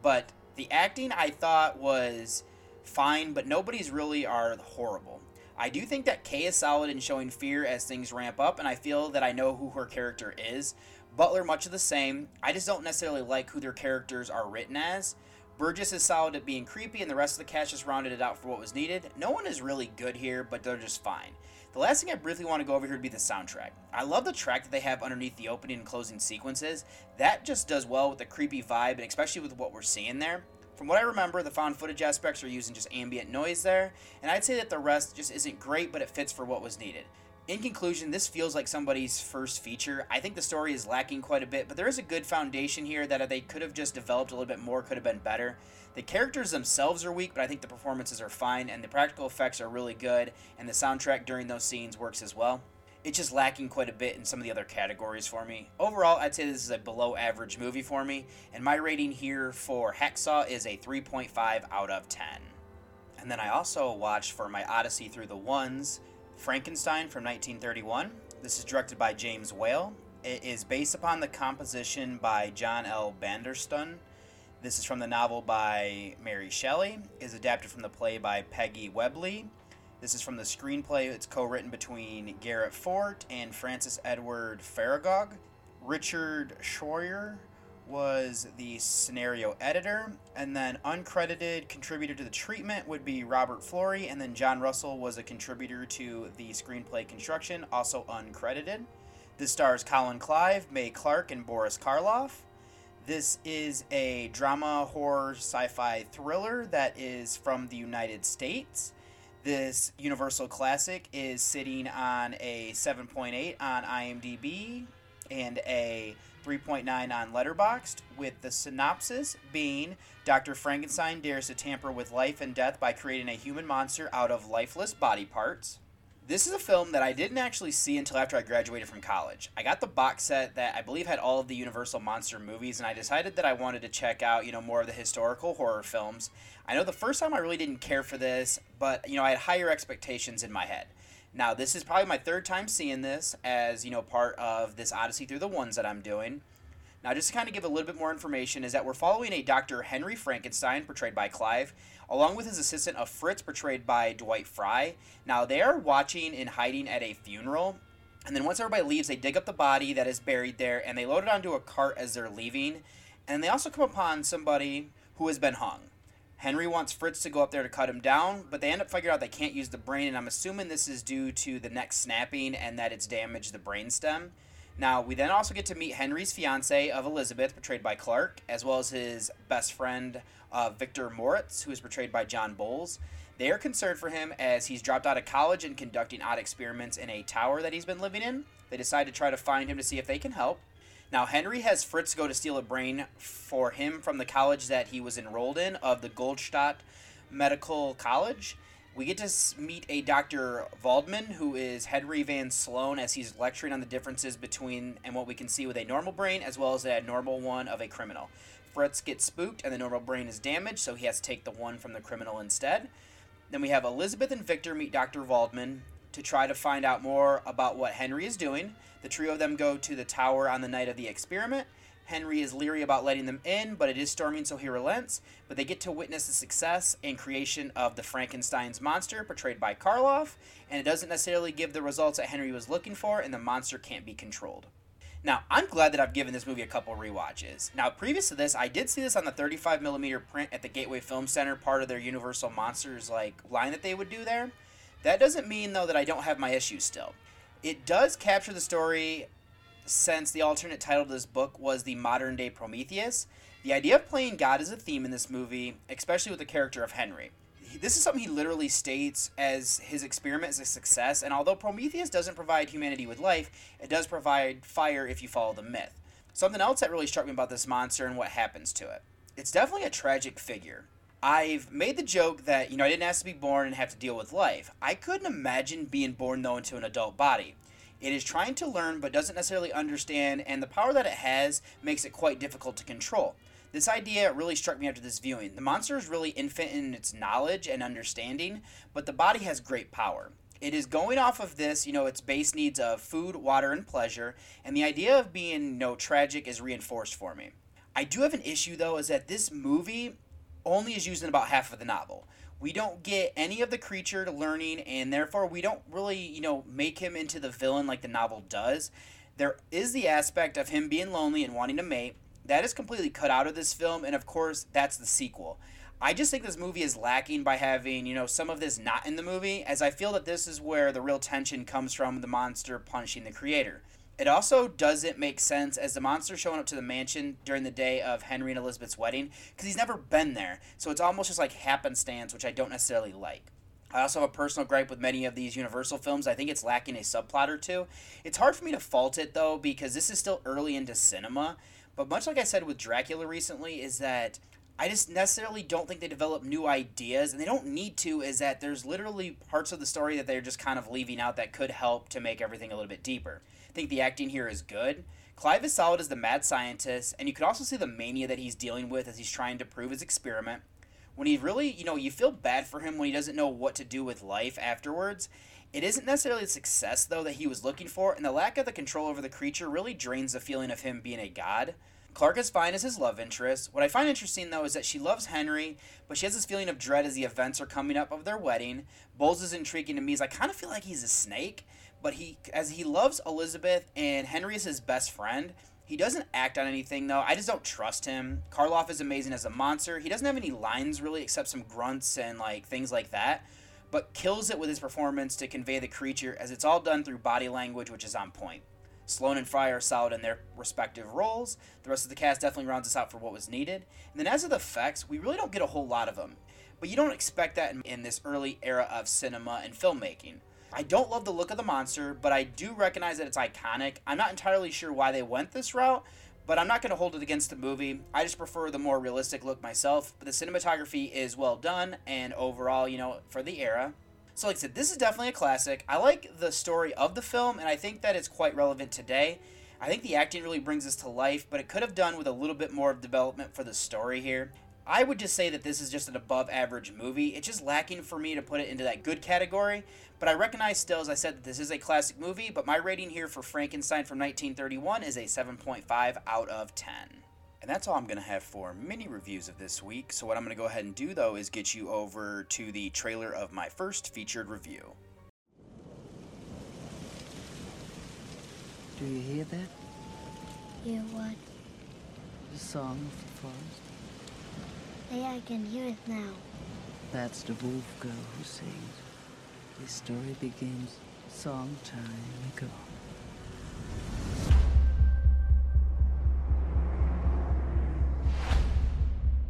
but the acting I thought was fine, but nobody's really are horrible. I do think that Kay is solid in showing fear as things ramp up, and I feel that I know who her character is. Butler, much of the same. I just don't necessarily like who their characters are written as. Burgess is solid at being creepy, and the rest of the cast just rounded it out for what was needed. No one is really good here, but they're just fine. The last thing I briefly want to go over here would be the soundtrack. I love the track that they have underneath the opening and closing sequences. That just does well with the creepy vibe, and especially with what we're seeing there. From what I remember, the found footage aspects are using just ambient noise there, and I'd say that the rest just isn't great, but it fits for what was needed. In conclusion, this feels like somebody's first feature. I think the story is lacking quite a bit, but there is a good foundation here that they could have just developed a little bit more, could have been better. The characters themselves are weak, but I think the performances are fine, and the practical effects are really good, and the soundtrack during those scenes works as well. It's just lacking quite a bit in some of the other categories for me. Overall, I'd say this is a below average movie for me, and my rating here for Hacksaw is a 3.5 out of 10. And then I also watched for my Odyssey Through the Ones Frankenstein from 1931. This is directed by James Whale. It is based upon the composition by John L. Balderston. This is from the novel by Mary Shelley. Is adapted from the play by Peggy Webling. This is from the screenplay. It's co-written between Garrett Fort and Francis Edward Faragoh. Richard Schayer was the scenario editor, and then uncredited contributor to the treatment would be Robert Florey, and then John Russell was a contributor to the screenplay construction, also uncredited. This stars Colin Clive, Mae Clarke, and Boris Karloff. This is a drama, horror, sci fi thriller that is from the United States. This Universal Classic is sitting on a 7.8 on IMDb and a 3.9 on Letterboxd, with the synopsis being Dr. Frankenstein dares to tamper with life and death by creating a human monster out of lifeless body parts. This is a film that I didn't actually see until after I graduated from college. I got the box set that I believe had all of the Universal monster movies, and I decided that I wanted to check out, you know, more of the historical horror films. I know the first time I really didn't care for this, but you know, I had higher expectations in my head. Now, this is probably my third time seeing this as, you know, part of this Odyssey through the ones that I'm doing. Now, just to kind of give a little bit more information, is that we're following a Dr. Henry Frankenstein, portrayed by Clive, along with his assistant of Fritz, portrayed by Dwight Frye. Now, they are watching and hiding at a funeral, and then once everybody leaves, they dig up the body that is buried there, and they load it onto a cart as they're leaving. And they also come upon somebody who has been hung. Henry wants Fritz to go up there to cut him down, but they end up figuring out they can't use the brain, and I'm assuming this is due to the neck snapping and that it's damaged the brainstem. Now, we then also get to meet Henry's fiance of Elizabeth, portrayed by Clarke, as well as his best friend, uh, Victor Moritz, who is portrayed by John Boles. They are concerned for him as he's dropped out of college and conducting odd experiments in a tower that he's been living in. They decide to try to find him to see if they can help. Now, Henry has Fritz go to steal a brain for him from the college that he was enrolled in, of the Goldstadt Medical College. We get to meet a Dr. Waldman, who is Henry Van Sloan, as he's lecturing on the differences between and what we can see with a normal brain as well as a normal one of a criminal. Fritz gets spooked, and the normal brain is damaged, so he has to take the one from the criminal instead. Then we have Elizabeth and Victor meet Dr. Waldman to try to find out more about what Henry is doing. The trio of them go to the tower on the night of the experiment. Henry is leery about letting them in, but it is storming, so he relents. But they get to witness the success and creation of the Frankenstein's monster, portrayed by Karloff, and it doesn't necessarily give the results that Henry was looking for, and the monster can't be controlled. Now, I'm glad that I've given this movie a couple rewatches. Now, previous to this, I did see this on the 35 millimeter print at the Gateway Film Center, part of their Universal Monsters like line that they would do there. That doesn't mean though that I don't have my issues still. It does capture the story since the alternate title to this book was the modern day Prometheus. The idea of playing God is a theme in this movie, especially with the character of Henry. This is something he literally states as his experiment is a success, and although Prometheus doesn't provide humanity with life, it does provide fire if you follow the myth. Something else that really struck me about this monster and what happens to it. It's definitely a tragic figure. I've made the joke that, you know, I didn't ask to be born and have to deal with life. I couldn't imagine being born, though, into an adult body. It is trying to learn but doesn't necessarily understand, and the power that it has makes it quite difficult to control. This idea really struck me after this viewing. The monster is really infant in its knowledge and understanding, but the body has great power. It is going off of this, you know, its base needs of food, water, and pleasure, and the idea of being, you know, tragic is reinforced for me. I do have an issue though, is that this movie only is used in about half of the novel. We don't get any of the creature learning, and therefore we don't really, you know, make him into the villain like the novel does. There is the aspect of him being lonely and wanting to mate, that is completely cut out of this film, and of course, that's the sequel. I just think this movie is lacking by having, you know, some of this not in the movie, as I feel that this is where the real tension comes from the monster punching the creator. It also doesn't make sense as the monster showing up to the mansion during the day of Henry and Elizabeth's wedding, because he's never been there, so it's almost just like happenstance, which I don't necessarily like. I also have a personal gripe with many of these Universal films. I think it's lacking a subplot or two. It's hard for me to fault it though, because this is still early into cinema, but much like I said with Dracula recently, is that I just necessarily don't think they develop new ideas, and they don't need to, is that there's literally parts of the story that they're just kind of leaving out that could help to make everything a little bit deeper. Think the acting here is good. Clive is solid as the mad scientist, and you can also see the mania that he's dealing with as he's trying to prove his experiment. When he really, you know, you feel bad for him when he doesn't know what to do with life afterwards. It isn't necessarily the success, though, that he was looking for, and the lack of the control over the creature really drains the feeling of him being a god. Clarke is fine as his love interest. What I find interesting, though, is that she loves Henry, but she has this feeling of dread as the events are coming up of their wedding. Boles is intriguing to me, as I kind of feel like he's a snake, but he, as he loves Elizabeth and Henry is his best friend, he doesn't act on anything, though. I just don't trust him. Karloff is amazing as a monster. He doesn't have any lines, really, except some grunts and, like, things like that, but kills it with his performance to convey the creature, as it's all done through body language, which is on point. Sloan and Frye are solid in their respective roles. The rest of the cast definitely rounds us out for what was needed. And then as of the effects, we really don't get a whole lot of them. But you don't expect that in, in this early era of cinema and filmmaking. I don't love the look of the monster, but I do recognize that it's iconic. I'm not entirely sure why they went this route, but I'm not going to hold it against the movie. I just prefer the more realistic look myself. But the cinematography is well done, and overall, you know, for the era. So, like I said, this is definitely a classic. I like the story of the film, and I think that it's quite relevant today. I think the acting really brings this to life, but it could have done with a little bit more of development for the story here. I would just say that this is just an above average movie. It's just lacking for me to put it into that good category. But I recognize still, as I said, that this is a classic movie, but my rating here for Frankenstein from 1931 is a 7.5 out of 10. And that's all I'm going to have for mini reviews of this week. So, what I'm going to go ahead and do, though, is get you over to the trailer of my first featured review. Do you hear that? Hear what? The song of the forest. I can hear it now. That's the wolf girl who sings. This story begins some time ago.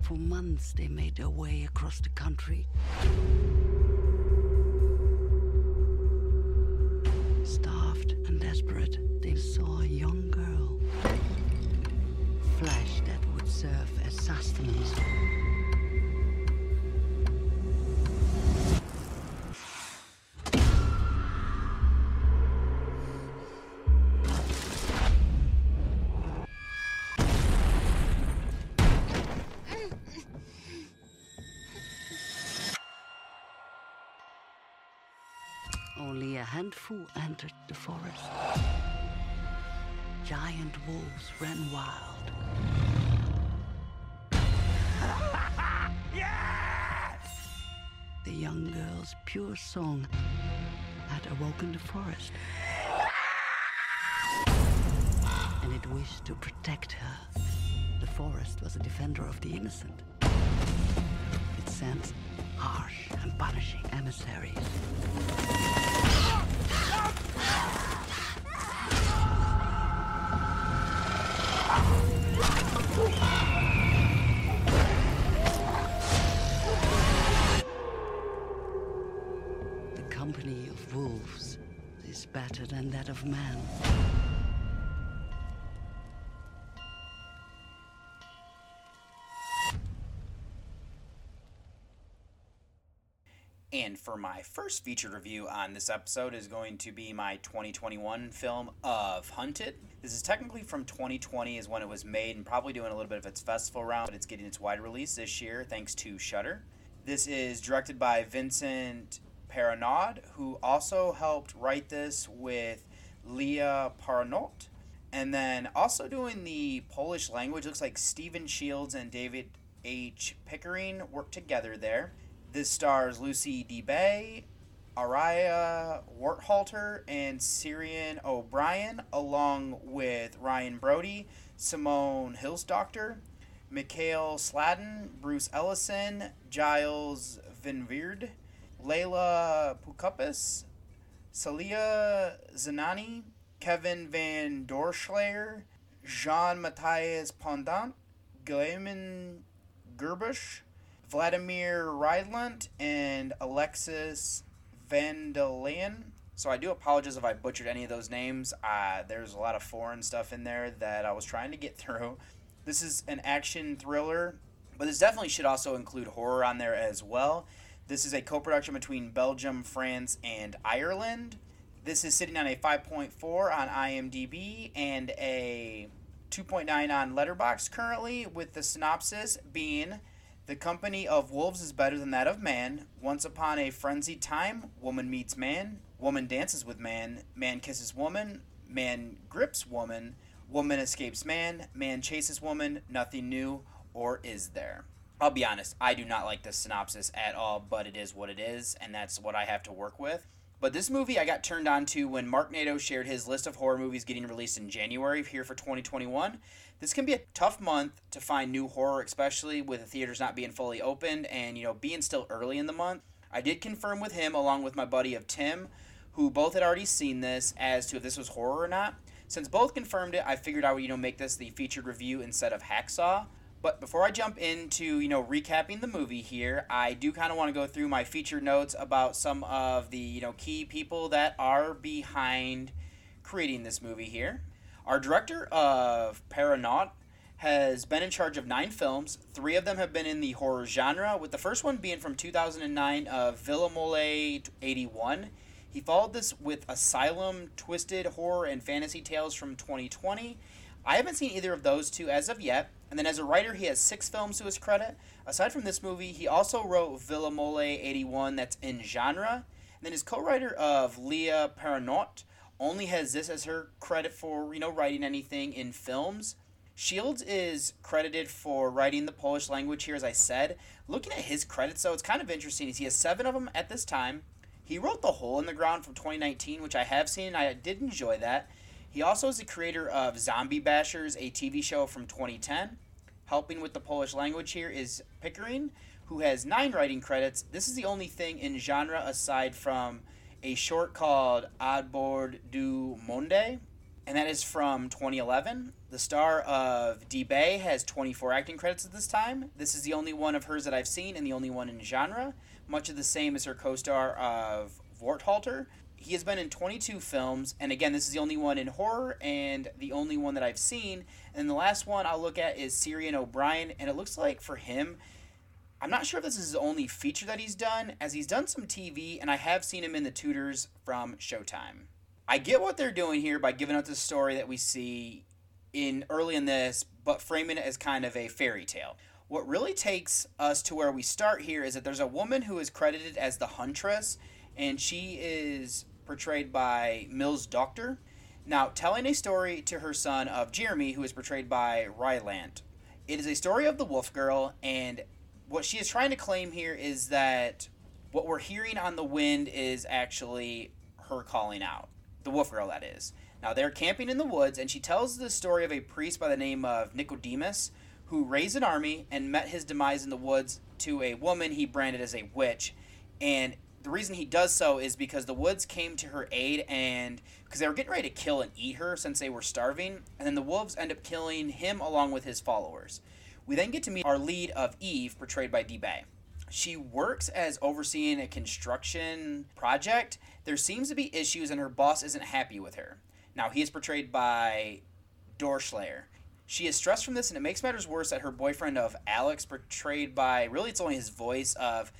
For months, they made their way across the country. Starved and desperate, they saw a young girl. Flesh that would serve as sustenance. Handful entered the forest. Giant wolves ran wild. yes! The young girl's pure song had awoken the forest. And it wished to protect her. The forest was a defender of the innocent. It sent harsh and punishing emissaries. The company of wolves is better than that of man. And for my first featured review on this episode is going to be my 2021 film of Hunted. This is technically from 2020 is when it was made and probably doing a little bit of its festival round, but it's getting its wide release this year thanks to Shudder. This is directed by Vincent Paronnaud, who also helped write this with Leah Parnot. And then also doing the Polish language, looks like Stephen Shields and David H. Pickering worked together there. This stars Lucie DeBay, Arieh Worthalter, and Ciaran O'Brien, along with Ryan Brody, Simone Milsdochter, Mikhail Sladden, Bruce Ellison, Giles Vinveerd, Layla Pukupis, Celia Zanani, Kevin Van Doorslaer, Jean Matthias Pondant, Gleiman Gerbush, Vladimir Rydland, and Alexis Vandalian. So I do apologize if I butchered any of those names. Uh, there's a lot of foreign stuff in there that I was trying to get through. This is an action thriller, but this definitely should also include horror on there as well. This is a co production between Belgium, France, and Ireland. This is sitting on a 5.4 on IMDb and a 2.9 on Letterboxd currently, with the synopsis being The company of wolves is better than that of man. Once upon a frenzied time, woman meets man, woman dances with man, man kisses woman, man grips woman, woman escapes man, man chases woman, nothing new, or is there? I'll be honest, I do not like this synopsis at all, but it is what it is, and that's what I have to work with. But this movie I got turned on to when Mark Nato shared his list of horror movies getting released in January here for 2021. This can be a tough month to find new horror, especially with the theaters not being fully opened and, you know, being still early in the month. I did confirm with him, along with my buddy of Tim, who both had already seen this, as to if this was horror or not. Since both confirmed it, I figured I would, you know, make this the featured review instead of Hacksaw. But before I jump into, you know, recapping the movie here, I do kind of want to go through my feature notes about some of the, you know, key people that are behind creating this movie here. Our director of Paronnaud has been in charge of nine films. Three of them have been in the horror genre, with the first one being from 2009 of Villemolle 81. He followed this with Asylum, Twisted Horror, and Fantasy Tales from 2020. I haven't seen either of those two as of yet. And then as a writer, he has six films to his credit. Aside from this movie, he also wrote Villemolle 81, that's in genre. And then his co writer of Leah Paranaut only has this as her credit for, you know, writing anything in films. Shields is credited for writing the Polish language here, as I said. Looking at his credits, though, it's kind of interesting. He has seven of them at this time. He wrote The Hole in the Ground from 2019, which I have seen, and I did enjoy that. He also is the creator of Zombie Bashers, a TV show from 2010. Helping with the Polish language here is Pickering, who has nine writing credits. This is the only thing in genre aside from a short called Adbord du Monde, and that is from 2011. The star of DeBay has 24 acting credits at this time. This is the only one of hers that I've seen and the only one in genre, much of the same as her co star of Worthalter. He has been in 22 films, and again, this is the only one in horror and the only one that I've seen. And the last one I'll look at is Ciaran O'Brien, and it looks like for him, I'm not sure if this is his only feature that he's done, as he's done some TV, and I have seen him in The Tudors from Showtime. I get what they're doing here by giving us the story that we see in early in this, but framing it as kind of a fairy tale. What really takes us to where we start here is that there's a woman who is credited as the Huntress, and she is portrayed by Milsdochter. Now, telling a story to her son of Jeremy, who is portrayed by Ryland. It is a story of the Wolf Girl, and what she is trying to claim here is that what we're hearing on the wind is actually her calling out. The Wolf Girl, that is. Now, they're camping in the woods, and she tells the story of a priest by the name of Nicodemus who raised an army and met his demise in the woods to a woman he branded as a witch. And the reason he does so is because the woods came to her aid and because they were getting ready to kill and eat her since they were starving, and then the wolves end up killing him along with his followers. We then get to meet our lead of Eve, portrayed by DeBay. She works as overseeing a construction project. There seems to be issues, and her boss isn't happy with her. Now, he is portrayed by Doorslaer. She is stressed from this, and it makes matters worse that her boyfriend of Alex, portrayed by really it's only his voice of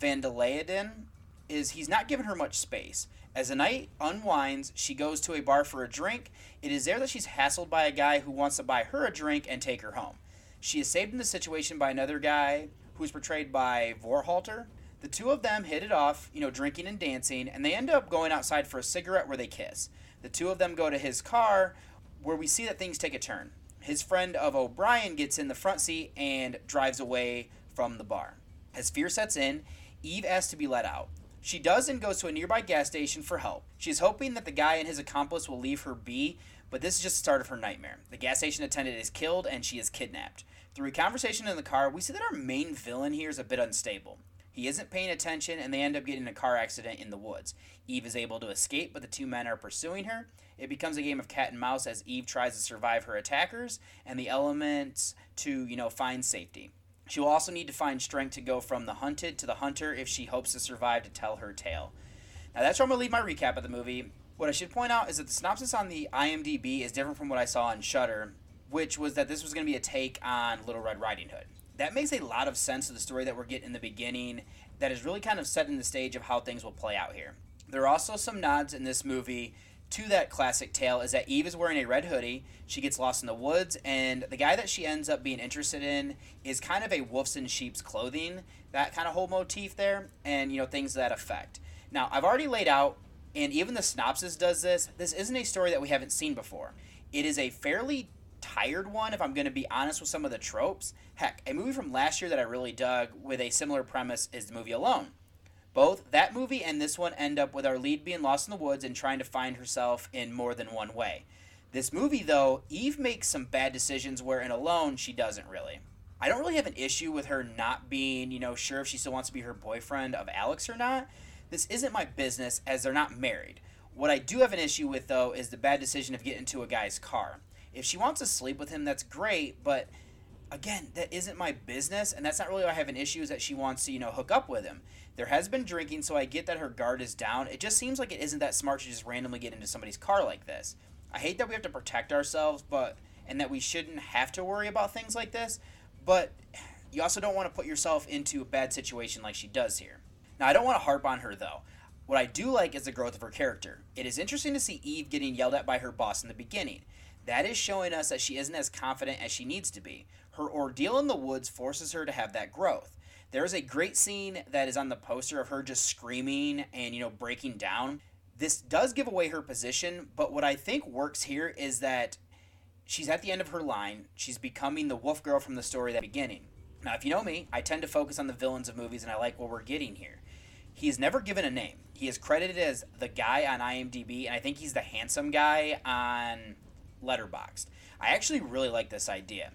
Vandaladen, is he's not giving her much space. As the night unwinds, she goes to a bar for a drink. It is there that she's hassled by a guy who wants to buy her a drink and take her home. She is saved in the situation by another guy who is portrayed by Worthalter. The two of them hit it off, you know, drinking and dancing, and they end up going outside for a cigarette where they kiss. The two of them go to his car where we see that things take a turn. His friend of O'Brien gets in the front seat and drives away from the bar. As fear sets in, Eve asks to be let out. She does and goes to a nearby gas station for help. She is hoping that the guy and his accomplice will leave her be, but this is just the start of her nightmare. The gas station attendant is killed and she is kidnapped. Through a conversation in the car, we see that our main villain here is a bit unstable. He isn't paying attention and they end up getting in a car accident in the woods. Eve is able to escape, but the two men are pursuing her. It becomes a game of cat and mouse as Eve tries to survive her attackers and the elements to, you know, find safety. She will also need to find strength to go from the hunted to the hunter if she hopes to survive to tell her tale. Now that's where I'm gonna leave my recap of the movie. What I should point out is that the synopsis on the IMDb is different from what I saw on Shudder, which was that this was gonna be a take on Little Red Riding Hood. That makes a lot of sense to the story that we're getting in the beginning. That is really kind of setting the stage of how things will play out here. There are also some nods in this movie to that classic tale is that Eve is wearing a red hoodie. She gets lost in the woods, and the guy that she ends up being interested in is kind of a wolf's in sheep's clothing. That kind of whole motif there, and you know things that effect. Now I've already laid out, and even the synopsis does this. This isn't a story that we haven't seen before. It is a fairly tired one, if I'm going to be honest with some of the tropes. Heck, a movie from last year that I really dug with a similar premise is the movie Alone. Both that movie and this one end up with our lead being lost in the woods and trying to find herself in more than one way. This movie, though, Eve makes some bad decisions where in Alone she doesn't really. I don't really have an issue with her not being, you know, sure if she still wants to be her boyfriend of Alex or not. This isn't my business as they're not married. What I do have an issue with, though, is the bad decision of getting into a guy's car. If she wants to sleep with him, that's great, but again, that isn't my business, and that's not really why I have an issue. Is that she wants to, you know, hook up with him. There has been drinking, so I get that her guard is down. It just seems like it isn't that smart to just randomly get into somebody's car like this. I hate that we have to protect ourselves, but and that we shouldn't have to worry about things like this, but you also don't want to put yourself into a bad situation like she does here. Now, I don't want to harp on her though. What I do like is the growth of her character. It is interesting to see Eve getting yelled at by her boss in the beginning. That is showing us that she isn't as confident as she needs to be. Her ordeal in the woods forces her to have that growth. There is a great scene that is on the poster of her just screaming and, you know, breaking down. This does give away her position, but what I think works here is that she's at the end of her line. She's becoming the wolf girl from the story at the beginning. Now, if you know me, I tend to focus on the villains of movies and I like what we're getting here. He is never given a name. He is credited as the guy on IMDb, and I think he's the handsome guy on Letterboxd. I actually really like this idea.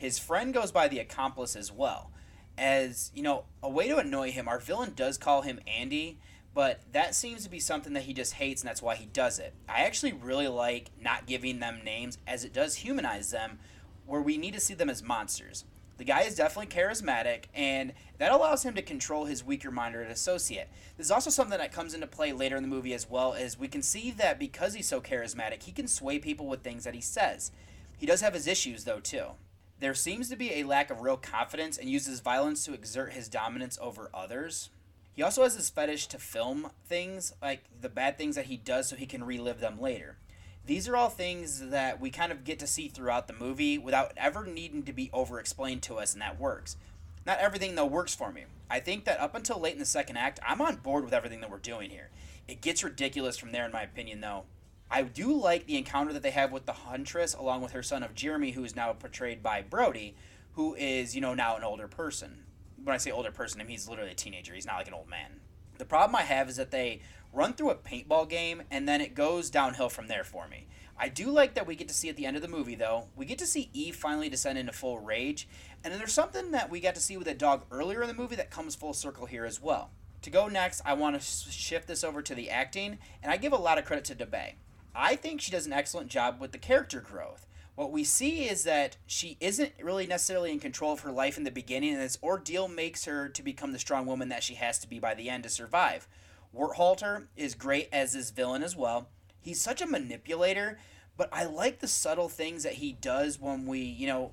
His friend goes by the accomplice as well. As, you know, a way to annoy him, our villain does call him Andy, but that seems to be something that he just hates and that's why he does it. I actually really like not giving them names as it does humanize them where we need to see them as monsters. The guy is definitely charismatic, and that allows him to control his weaker minded associate. This is also something that comes into play later in the movie as well, as we can see that because he's so charismatic, he can sway people with things that he says. He does have his issues, though, too. There seems to be a lack of real confidence and uses violence to exert his dominance over others. He also has this fetish to film things, like the bad things that he does, so he can relive them later. These are all things that we kind of get to see throughout the movie without ever needing to be over explained to us, and that works. Not everything, though, works for me. I think that up until late in the second act, I'm on board with everything that we're doing here. It gets ridiculous from there, in my opinion, though. I do like the encounter that they have with the Huntress, along with her son of Jeremy, who is now portrayed by Brody, who is, you know, now an older person. When I say older person, I mean he's literally a teenager. He's not like an old man. The problem I have is that they run through a paintball game and then it goes downhill from there for me. I do like that we get to see at the end of the movie, though. We get to see Eve finally descend into full rage, and then there's something that we got to see with a dog earlier in the movie that comes full circle here as well. To go next, I want to shift this over to the acting, and I give a lot of credit to DeBay. I think she does an excellent job with the character growth. What we see is that she isn't really necessarily in control of her life in the beginning, and this ordeal makes her to become the strong woman that she has to be by the end to survive. Worthalter is great as this villain as well. He's such a manipulator, but I like the subtle things that he does when we, you know,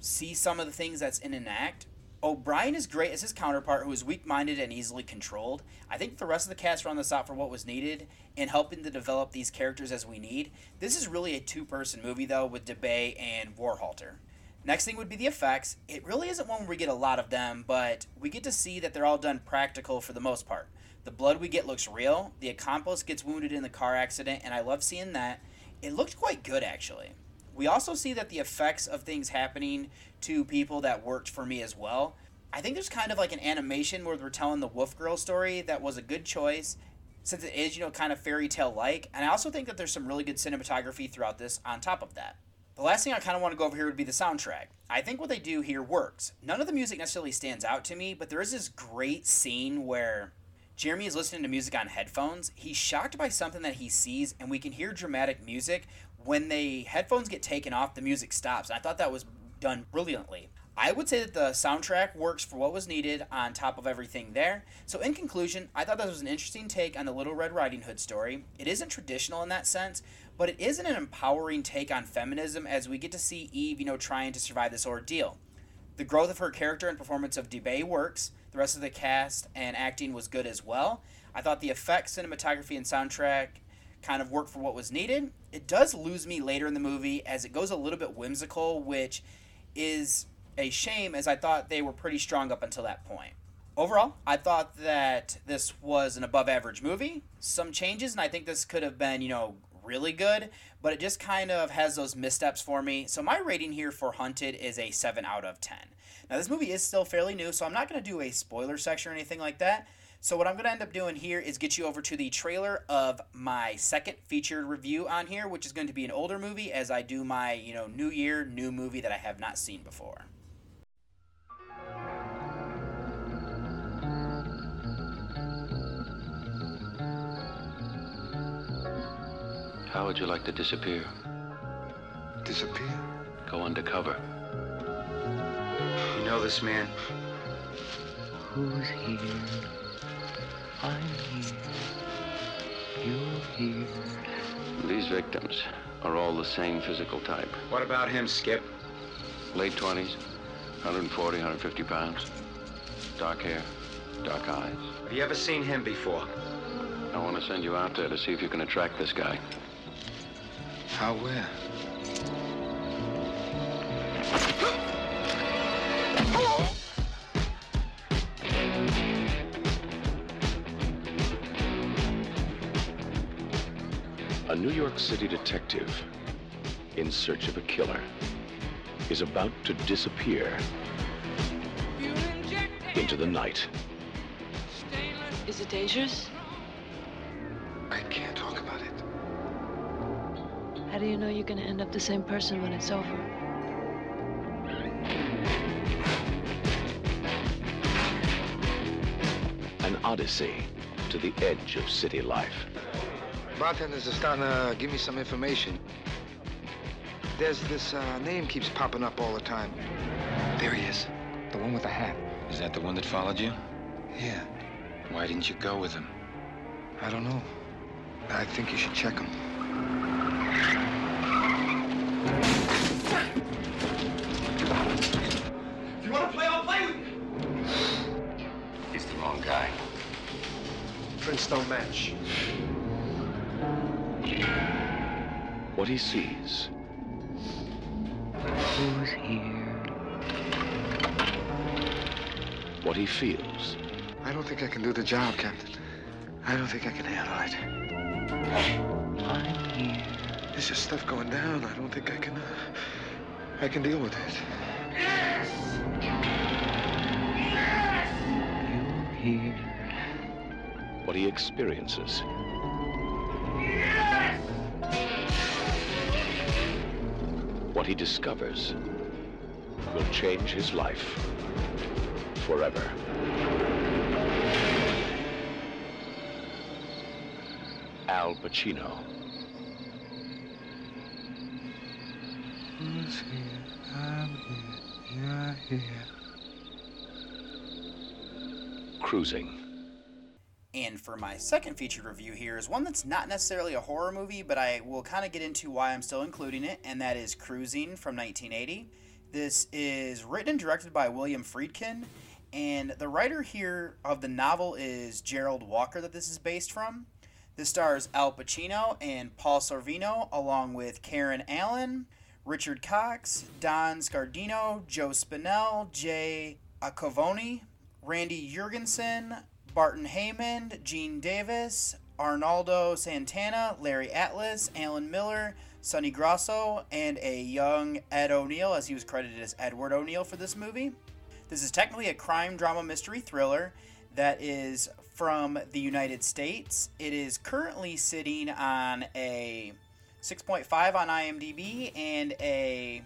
see some of the things that's in an act. O'Brien is great as his counterpart, who is weak minded and easily controlled. I think the rest of the cast run this out for what was needed in helping to develop these characters as we need. This is really a two person movie, though, with DeBay and Worthalter. Next thing would be the effects. It really isn't one where we get a lot of them, but we get to see that they're all done practical for the most part. The blood we get looks real. The accomplice gets wounded in the car accident, and I love seeing that. It looked quite good, actually. We also see that the effects of things happening to people that worked for me as well. I think there's kind of like an animation where we're telling the Wolf Girl story that was a good choice since it is, you know, kind of fairy tale like. And I also think that there's some really good cinematography throughout this on top of that. The last thing I kind of want to go over here would be the soundtrack. I think what they do here works. None of the music necessarily stands out to me, but there is this great scene where Jeremy is listening to music on headphones. He's shocked by something that he sees, and we can hear dramatic music. When the headphones get taken off, the music stops. And I thought that was done brilliantly. I would say that the soundtrack works for what was needed on top of everything there. So, in conclusion, I thought this was an interesting take on the Little Red Riding Hood story. It isn't traditional in that sense, but it isn't an empowering take on feminism as we get to see Eve, you know, trying to survive this ordeal. The growth of her character and performance of DeBay works. The rest of the cast and acting was good as well. I thought the effects, cinematography, and soundtrack kind of worked for what was needed. It does lose me later in the movie as it goes a little bit whimsical, which is a shame as I thought they were pretty strong up until that point. Overall, I thought that this was an above average movie. Some changes, and I think this could have been, you know, really good, but it just kind of has those missteps for me. So my rating here for Hunted is a 7 out of 10. Now, this movie is still fairly new, so I'm not going to do a spoiler section or anything like that. So, what I'm going to end up doing here is get you over to the trailer of my second featured review on here, which is going to be an older movie as I do my, you know, new year, new movie that I have not seen before. How would you like to disappear? Disappear? Go undercover. You know this man? Who's here? I'm here. You're here. These victims, are all the same physical type. What about him, Skip? Late 20s, 140, 150 pounds. Dark hair, dark eyes. Have you ever seen him before? I want to send you out there to see if you can attract this guy. How, where? A New York City detective in search of a killer is about to disappear into the night. Is it dangerous? I can't talk about it. How do you know you're gonna end up the same person when it's over? An odyssey to the edge of city life. Bartenders are starting to give me some information. There's this uh, name keeps popping up all the time. There he is. The one with the hat. Is that the one that followed you? Yeah. Why didn't you go with him? I don't know. I think you should check him. If you want to play, I'll play with you. He's the wrong guy. Prints don't match. What he sees Who's here? what he feels, I don't think I can do the job, Captain. I don't think I can handle it. I'm here. There's just stuff going down. I don't think I can. Uh, I can deal with it. Yes! Yes! You here? what he experiences. He discovers will change his life forever. Al Pacino. Who's here? I'm here. You're here. Cruising. And for my second featured review here is one that's not necessarily a horror movie, but I will kind of get into why I'm still including it, and that is Cruising from 1980. This is written and directed by William Friedkin, and the writer here of the novel is Gerald Walker, that this is based from. This stars Al Pacino and Paul Sorvino, along with Karen Allen, Richard Cox, Don Scardino, Joe Spinell, Jay Acovone, Randy Jurgensen, Barton Heyman, Gene Davis, Arnaldo Santana, Larry Atlas, Alan Miller, Sonny Grosso, and a young Ed O'Neill, as he was credited as Edward O'Neill for this movie. This is technically a crime drama mystery thriller that is from the United States. It is currently sitting on a 6.5 on IMDb and a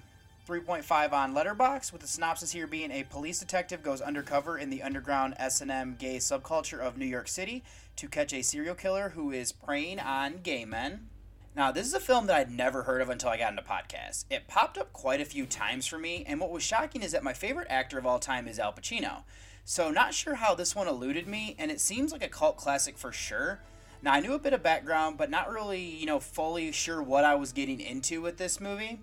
3.5 on Letterboxd, with the synopsis here being a police detective goes undercover in the underground S&M gay subculture of New York City to catch a serial killer who is preying on gay men. Now, this is a film that I'd never heard of until I got into podcasts. It popped up quite a few times for me, and what was shocking is that my favorite actor of all time is Al Pacino. So, not sure how this one eluded me, and it seems like a cult classic for sure. Now, I knew a bit of background, but not really, you know, fully sure what I was getting into with this movie.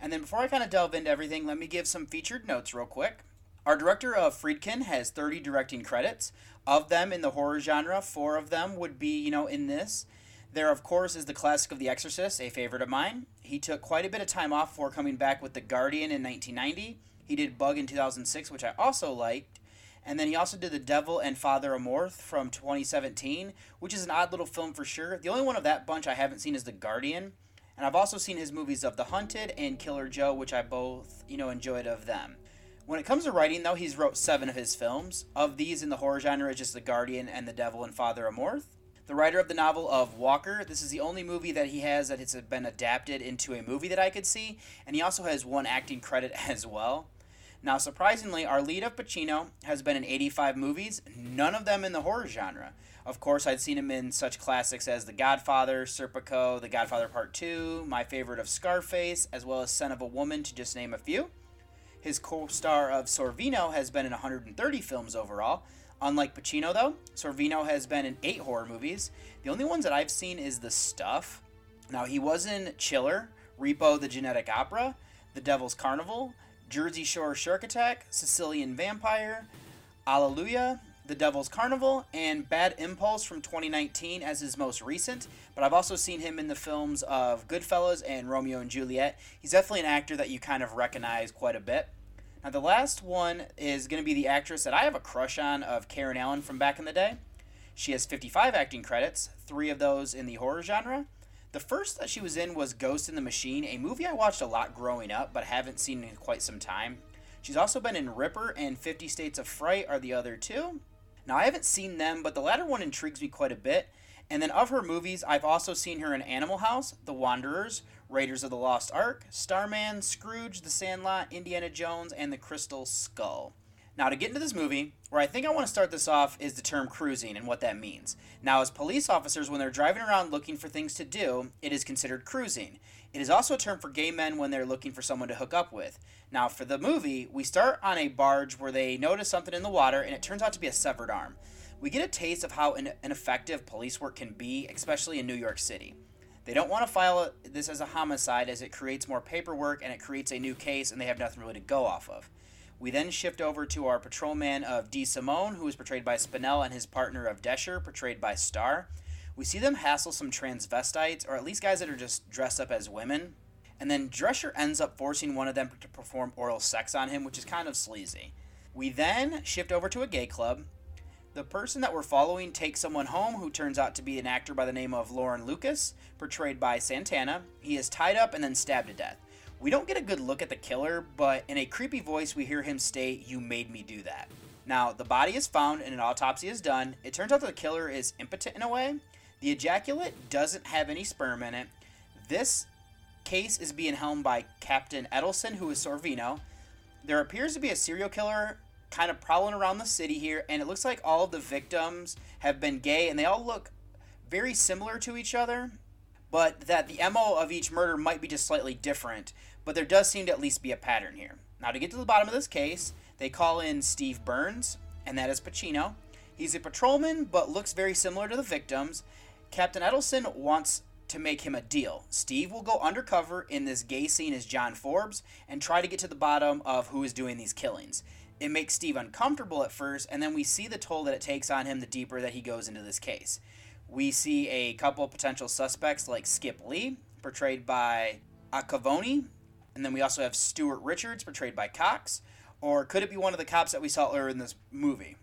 And then before I kind of delve into everything, let me give some featured notes real quick. Our director of Friedkin has 30 directing credits. Of them in the horror genre, four of them would be, you know, in this. There, of course, is the classic of The Exorcist, a favorite of mine. He took quite a bit of time off before coming back with The Guardian in 1990. He did Bug in 2006, which I also liked. And then he also did The Devil and Father Amorth from 2017, which is an odd little film for sure. The only one of that bunch I haven't seen is The Guardian. And I've also seen his movies of The Hunted and Killer Joe, which I both, you know, enjoyed of them. When it comes to writing, though, he's wrote seven of his films. Of these in the horror genre is just The Guardian and The Devil and Father Amorth. The writer of the novel of Walker, this is the only movie that he has that has been adapted into a movie that I could see, and he also has one acting credit as well. Now, surprisingly, our lead of Pacino has been in 85 movies, none of them in the horror genre. Of course, I'd seen him in such classics as The Godfather, Serpico, The Godfather Part 2, my favorite of Scarface, as well as Scent of a Woman, to just name a few. His co star of Sorvino has been in 130 films overall. Unlike Pacino, though, Sorvino has been in eight horror movies. The only ones that I've seen is The Stuff. Now, he was in Chiller, Repo the Genetic Opera, The Devil's Carnival, Jersey Shore Shark Attack, Sicilian Vampire, Alleluia, The Devil's Carnival, and Bad Impulse from 2019 as his most recent. But I've also seen him in the films of Goodfellas and Romeo and Juliet. He's definitely an actor that you kind of recognize quite a bit. Now, the last one is going to be the actress that I have a crush on of Karen Allen from back in the day. She has 55 acting credits, three of those in the horror genre. The first that she was in was Ghost in the Machine, a movie I watched a lot growing up but haven't seen in quite some time. She's also been in Ripper and 50 States of Fright are the other two. Now, I haven't seen them, but the latter one intrigues me quite a bit. And then of her movies, I've also seen her in Animal House, The Wanderers, Raiders of the Lost Ark, Starman, Scrooge, The Sandlot, Indiana Jones, and The Crystal Skull. Now, to get into this movie, where I think I want to start this off is the term cruising and what that means. Now, as police officers, when they're driving around looking for things to do, it is considered cruising. It is also a term for gay men when they're looking for someone to hook up with. Now, for the movie, we start on a barge where they notice something in the water and it turns out to be a severed arm. We get a taste of how ineffective police work can be, especially in New York City. They don't want to file this as a homicide as it creates more paperwork and it creates a new case and they have nothing really to go off of. We then shift over to our patrolman of DiSimone, who is portrayed by Spinell, and his partner of Desher, portrayed by Starr. We see them hassle some transvestites, or at least guys that are just dressed up as women. And then Desher ends up forcing one of them to perform oral sex on him, which is kind of sleazy. We then shift over to a gay club. The person that we're following takes someone home who turns out to be an actor by the name of Loren Lukas, portrayed by Santana. He is tied up and then stabbed to death. We don't get a good look at the killer, but in a creepy voice, we hear him state, You made me do that. Now, the body is found and an autopsy is done. It turns out the killer is impotent in a way. The ejaculate doesn't have any sperm in it. This case is being helmed by Captain Edelson, who is Sorvino. There appears to be a serial killer kind of prowling around the city here, and it looks like all of the victims have been gay, and they all look very similar to each other, but that the MO of each murder might be just slightly different, but there does seem to at least be a pattern here. Now, to get to the bottom of this case, they call in Steve Burns, and that is Pacino. He's a patrolman, but looks very similar to the victims. Captain Edelson wants to make him a deal. Steve will go undercover in this gay scene as John Forbes and try to get to the bottom of who is doing these killings. It makes Steve uncomfortable at first, and then we see the toll that it takes on him the deeper that he goes into this case. We see a couple of potential suspects like Skip Lee, portrayed by Acovone, and then we also have Stuart Richards, portrayed by Cox. Or could it be one of the cops that we saw earlier in this movie?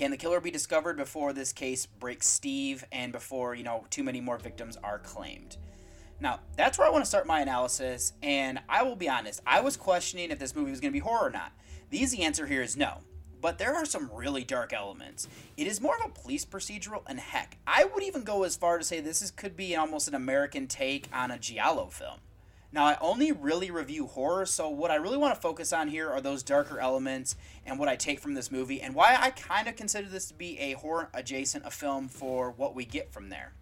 Can the killer be discovered before this case breaks Steve and before, you know, too many more victims are claimed? Now, that's where I want to start my analysis, and I will be honest, I was questioning if this movie was going to be horror or not. The easy answer here is no, but there are some really dark elements. It is more of a police procedural, and heck, I would even go as far to say this is, could be almost an American take on a Giallo film. Now, I only really review horror, so what I really want to focus on here are those darker elements and what I take from this movie, and why I kind of consider this to be a horror adjacent a film for what we get from there.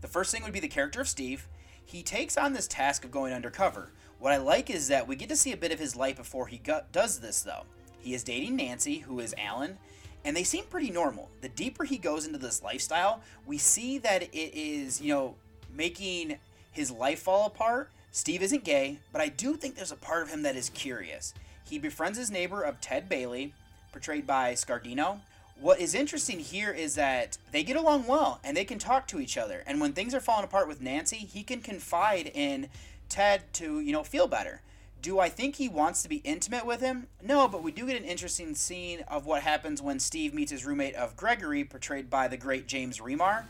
The first thing would be the character of Steve. He takes on this task of going undercover. What I like is that we get to see a bit of his life before he does this, though. He is dating Nancy, who is Alan, and they seem pretty normal. The deeper he goes into this lifestyle, we see that it is, you know, making his life fall apart Steve isn't gay, but I do think there's a part of him that is curious. He befriends his neighbor of Ted Bailey, portrayed by Scardino. What is interesting here is that they get along well and they can talk to each other. And when things are falling apart with Nancy, he can confide in Ted to, you know, feel better. Do I think he wants to be intimate with him? No, but we do get an interesting scene of what happens when Steve meets his roommate of Gregory, portrayed by the great James Remar,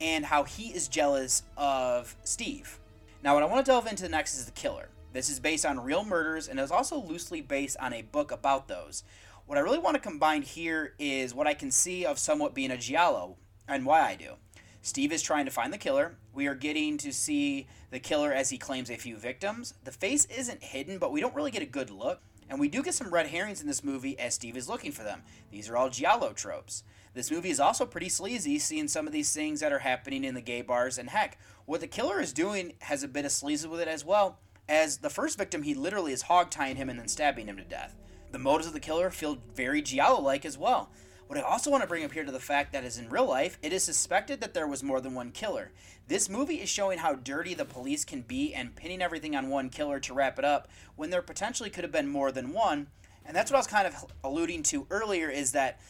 and how he is jealous of Steve. Now, what I want to delve into next is the killer. This is based on real murders and is also loosely based on a book about those. What I really want to combine here is what I can see of somewhat being a giallo and why I do. Steve is trying to find the killer. We are getting to see the killer as he claims a few victims. The face isn't hidden, but we don't really get a good look. And we do get some red herrings in this movie as Steve is looking for them. These are all giallo tropes. This movie is also pretty sleazy, seeing some of these things that are happening in the gay bars. And heck, what the killer is doing has a bit of sleaze with it as well. As the first victim, he literally is hog tying him and then stabbing him to death. The motives of the killer feel very giallo like as well. What I also want to bring up here to the fact that is in real life, it is suspected that there was more than one killer. This movie is showing how dirty the police can be and pinning everything on one killer to wrap it up when there potentially could have been more than one. And that's what I was kind of alluding to earlier is that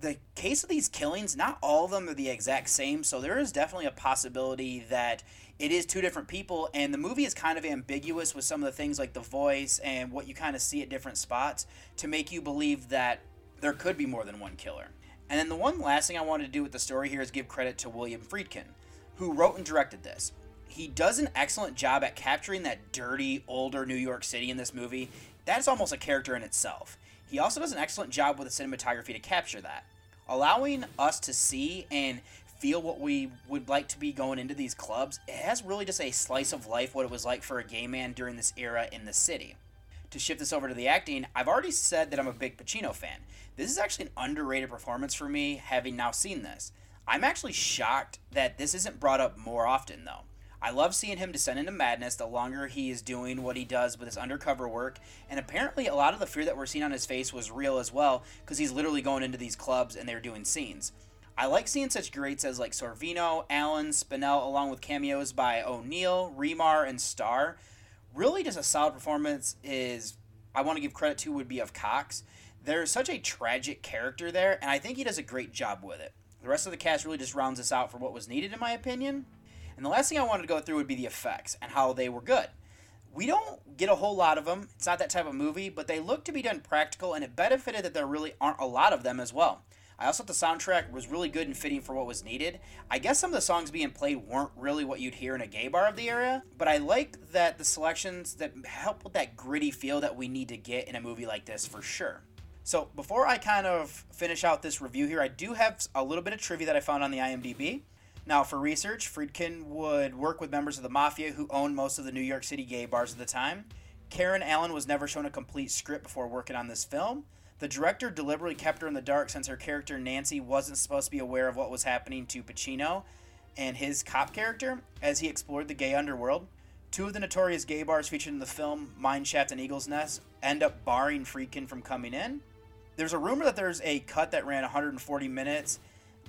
the case of these killings, not all of them are the exact same, so there is definitely a possibility that it is two different people, and the movie is kind of ambiguous with some of the things like the voice and what you kind of see at different spots to make you believe that there could be more than one killer. And then the one last thing I wanted to do with the story here is give credit to William Friedkin, who wrote and directed this. He does an excellent job at capturing that dirty, older New York City in this movie. That's almost a character in itself. He also does an excellent job with the cinematography to capture that, allowing us to see and feel what we would like to be going into these clubs. It has really just a slice of life what it was like for a gay man during this era in the city. To shift this over to the acting, I've already said that I'm a big Pacino fan. This is actually an underrated performance for me, having now seen this. I'm actually shocked that this isn't brought up more often, though. I love seeing him descend into madness the longer he is doing what he does with his undercover work, and apparently a lot of the fear that we're seeing on his face was real as well, because he's literally going into these clubs and they're doing scenes. I like seeing such greats as like Sorvino, Allen, Spinell, along with cameos by O'Neill, Remar, and Starr. Really, just a solid performance is I want to give credit to would be of Cox. There's such a tragic character there, and I think he does a great job with it. The rest of the cast really just rounds us out for what was needed, in my opinion. And the last thing I wanted to go through would be the effects and how they were good. We don't get a whole lot of them. It's not that type of movie, but they look to be done practical, and it benefited that there really aren't a lot of them as well. I also thought the soundtrack was really good and fitting for what was needed. I guess some of the songs being played weren't really what you'd hear in a gay bar of the area, but I like that the selections that help with that gritty feel that we need to get in a movie like this for sure. So, before I kind of finish out this review here, I do have a little bit of trivia that I found on the IMDb. Now, for research, Friedkin would work with members of the mafia who owned most of the New York City gay bars at the time. Karen Allen was never shown a complete script before working on this film. The director deliberately kept her in the dark since her character Nancy wasn't supposed to be aware of what was happening to Pacino and his cop character as he explored the gay underworld. Two of the notorious gay bars featured in the film, Mineshaft and Eagle's Nest, end up barring Friedkin from coming in. There's a rumor that there's a cut that ran 140 minutes,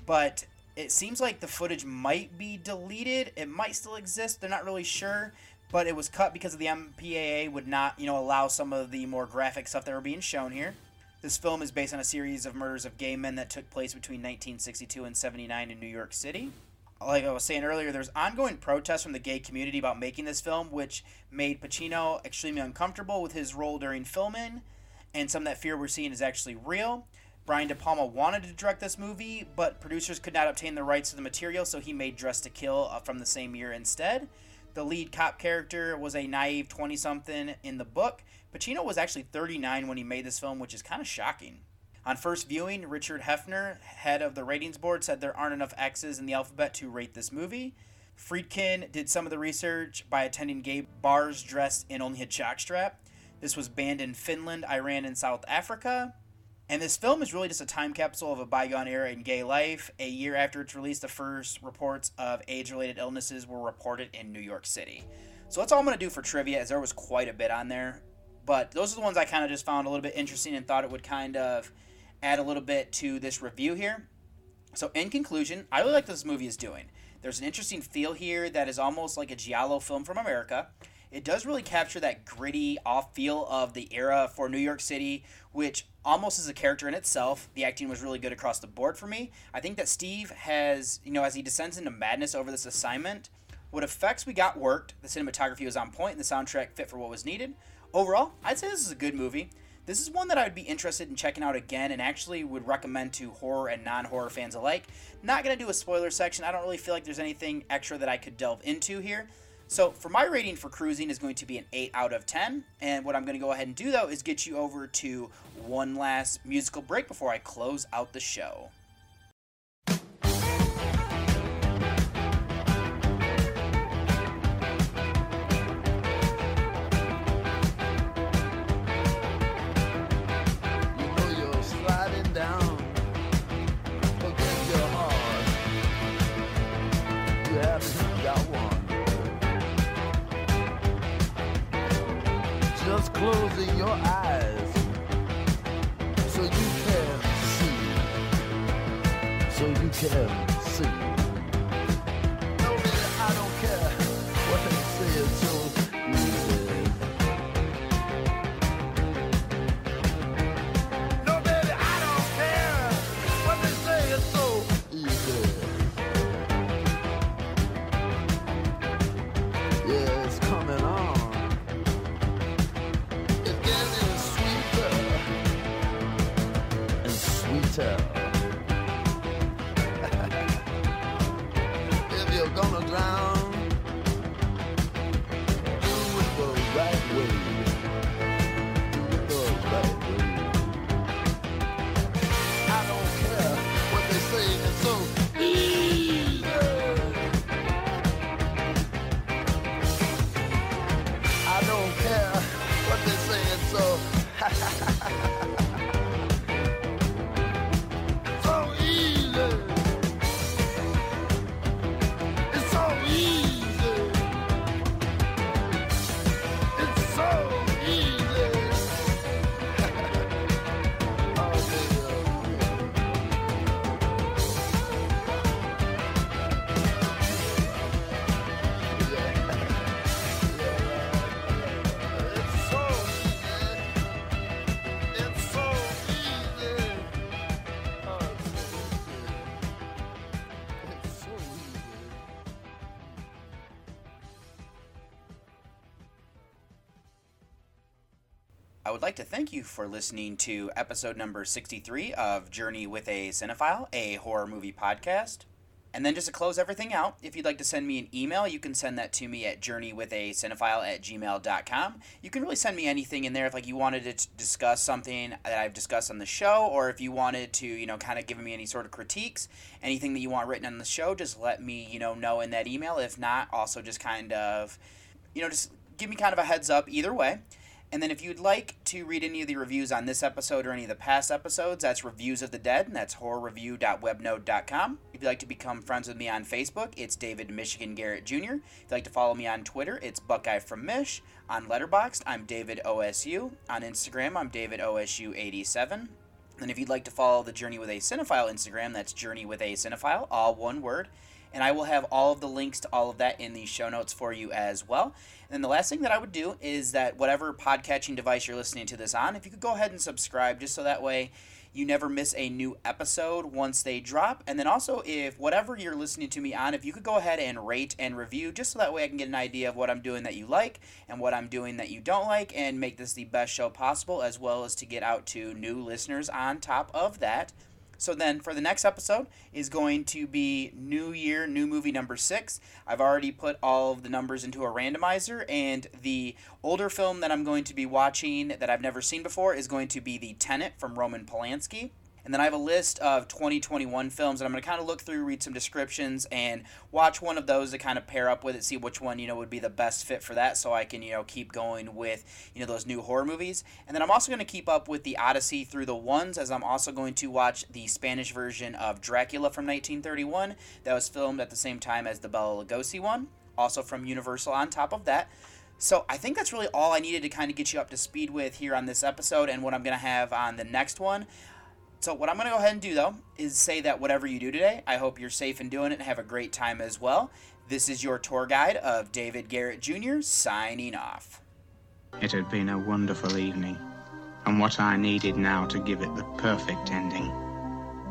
but it seems like the footage might be deleted. It might still exist. They're not really sure, but it was cut because of the MPAA would not, you know, allow some of the more graphic stuff that were being shown here. This film is based on a series of murders of gay men that took place between 1962 and 79 in New York City. Like I was saying earlier, there's ongoing protests from the gay community about making this film, which made Pacino extremely uncomfortable with his role during filming, and some of that fear we're seeing is actually real. Brian De Palma wanted to direct this movie, but producers could not obtain the rights to the material, so he made Dress to Kill uh, from the same year instead. The lead cop character was a naive 20 something in the book. Pacino was actually 39 when he made this film, which is kind of shocking. On first viewing, Richard Heffner, head of the ratings board, said there aren't enough X's in the alphabet to rate this movie. Friedkin did some of the research by attending gay bars dressed in only a jockstrap. This was banned in Finland, Iran, and South Africa. And this film is really just a time capsule of a bygone era in gay life. A year after its release, the first reports of AIDS related illnesses were reported in New York City. So that's all I'm going to do for trivia, as there was quite a bit on there. But those are the ones I kind of just found a little bit interesting and thought it would kind of add a little bit to this review here. So, in conclusion, I really like what this movie is doing. There's an interesting feel here that is almost like a Giallo film from America. It does really capture that gritty off feel of the era for New York City, which almost as a character in itself. The acting was really good across the board for me. I think that Steve has, you know, as he descends into madness over this assignment, what effects we got worked, the cinematography was on point, and the soundtrack fit for what was needed. Overall, I'd say this is a good movie. This is one that I would be interested in checking out again and actually would recommend to horror and non horror fans alike. Not going to do a spoiler section. I don't really feel like there's anything extra that I could delve into here. So, for my rating for cruising is going to be an 8 out of 10. And what I'm going to go ahead and do though is get you over to one last musical break before I close out the show. closing your eyes so you can see. So you can see. I would like to thank you for listening to episode number 63 of Journey with a Cinephile, a horror movie podcast. And then just to close everything out, if you'd like to send me an email, you can send that to me at journeywithacinephile at gmail.com. You can really send me anything in there if like you wanted to discuss something that I've discussed on the show, or if you wanted to, you know, kind of give me any sort of critiques, anything that you want written on the show, just let me, you know, know in that email. If not, also just kind of, you know, just give me kind of a heads up either way. And then if you'd like to read any of the reviews on this episode or any of the past episodes, that's Reviews of the Dead, and that's horrorreview.webnode.com. If you'd like to become friends with me on Facebook, it's David Michigan Garrett Jr. If you'd like to follow me on Twitter, it's Buckeye from Mish. On Letterboxd, I'm David OSU. On Instagram, I'm David OSU87. And if you'd like to follow the Journey with a Cinephile Instagram, that's Journey with a Cinephile, all one word. And I will have all of the links to all of that in the show notes for you as well. And the last thing that I would do is that whatever podcatching device you're listening to this on, if you could go ahead and subscribe just so that way you never miss a new episode once they drop. And then also, if whatever you're listening to me on, if you could go ahead and rate and review just so that way I can get an idea of what I'm doing that you like and what I'm doing that you don't like and make this the best show possible, as well as to get out to new listeners on top of that. So then for the next episode is going to be New Year, new movie number six. I've already put all of the numbers into a randomizer, and the older film that I'm going to be watching that I've never seen before is going to be The Tenant from Roman Polanski. And then I have a list of 2021 films, and I'm going to kind of look through, read some descriptions, and watch one of those to kind of pair up with it, see which one you know would be the best fit for that, so I can you know keep going with you know those new horror movies. And then I'm also going to keep up with the Odyssey through the ones, as I'm also going to watch the Spanish version of Dracula from 1931 that was filmed at the same time as the Bela Lugosi one, also from Universal. On top of that. So I think that's really all I needed to kind of get you up to speed with here on this episode and what I'm going to have on the next one. So what I'm going to go ahead and do though is say that whatever you do today, I hope you're safe and doing it and have a great time as well. This is your tour guide of David Garrett Jr. signing off. It had been a wonderful evening, and what I needed now to give it the perfect ending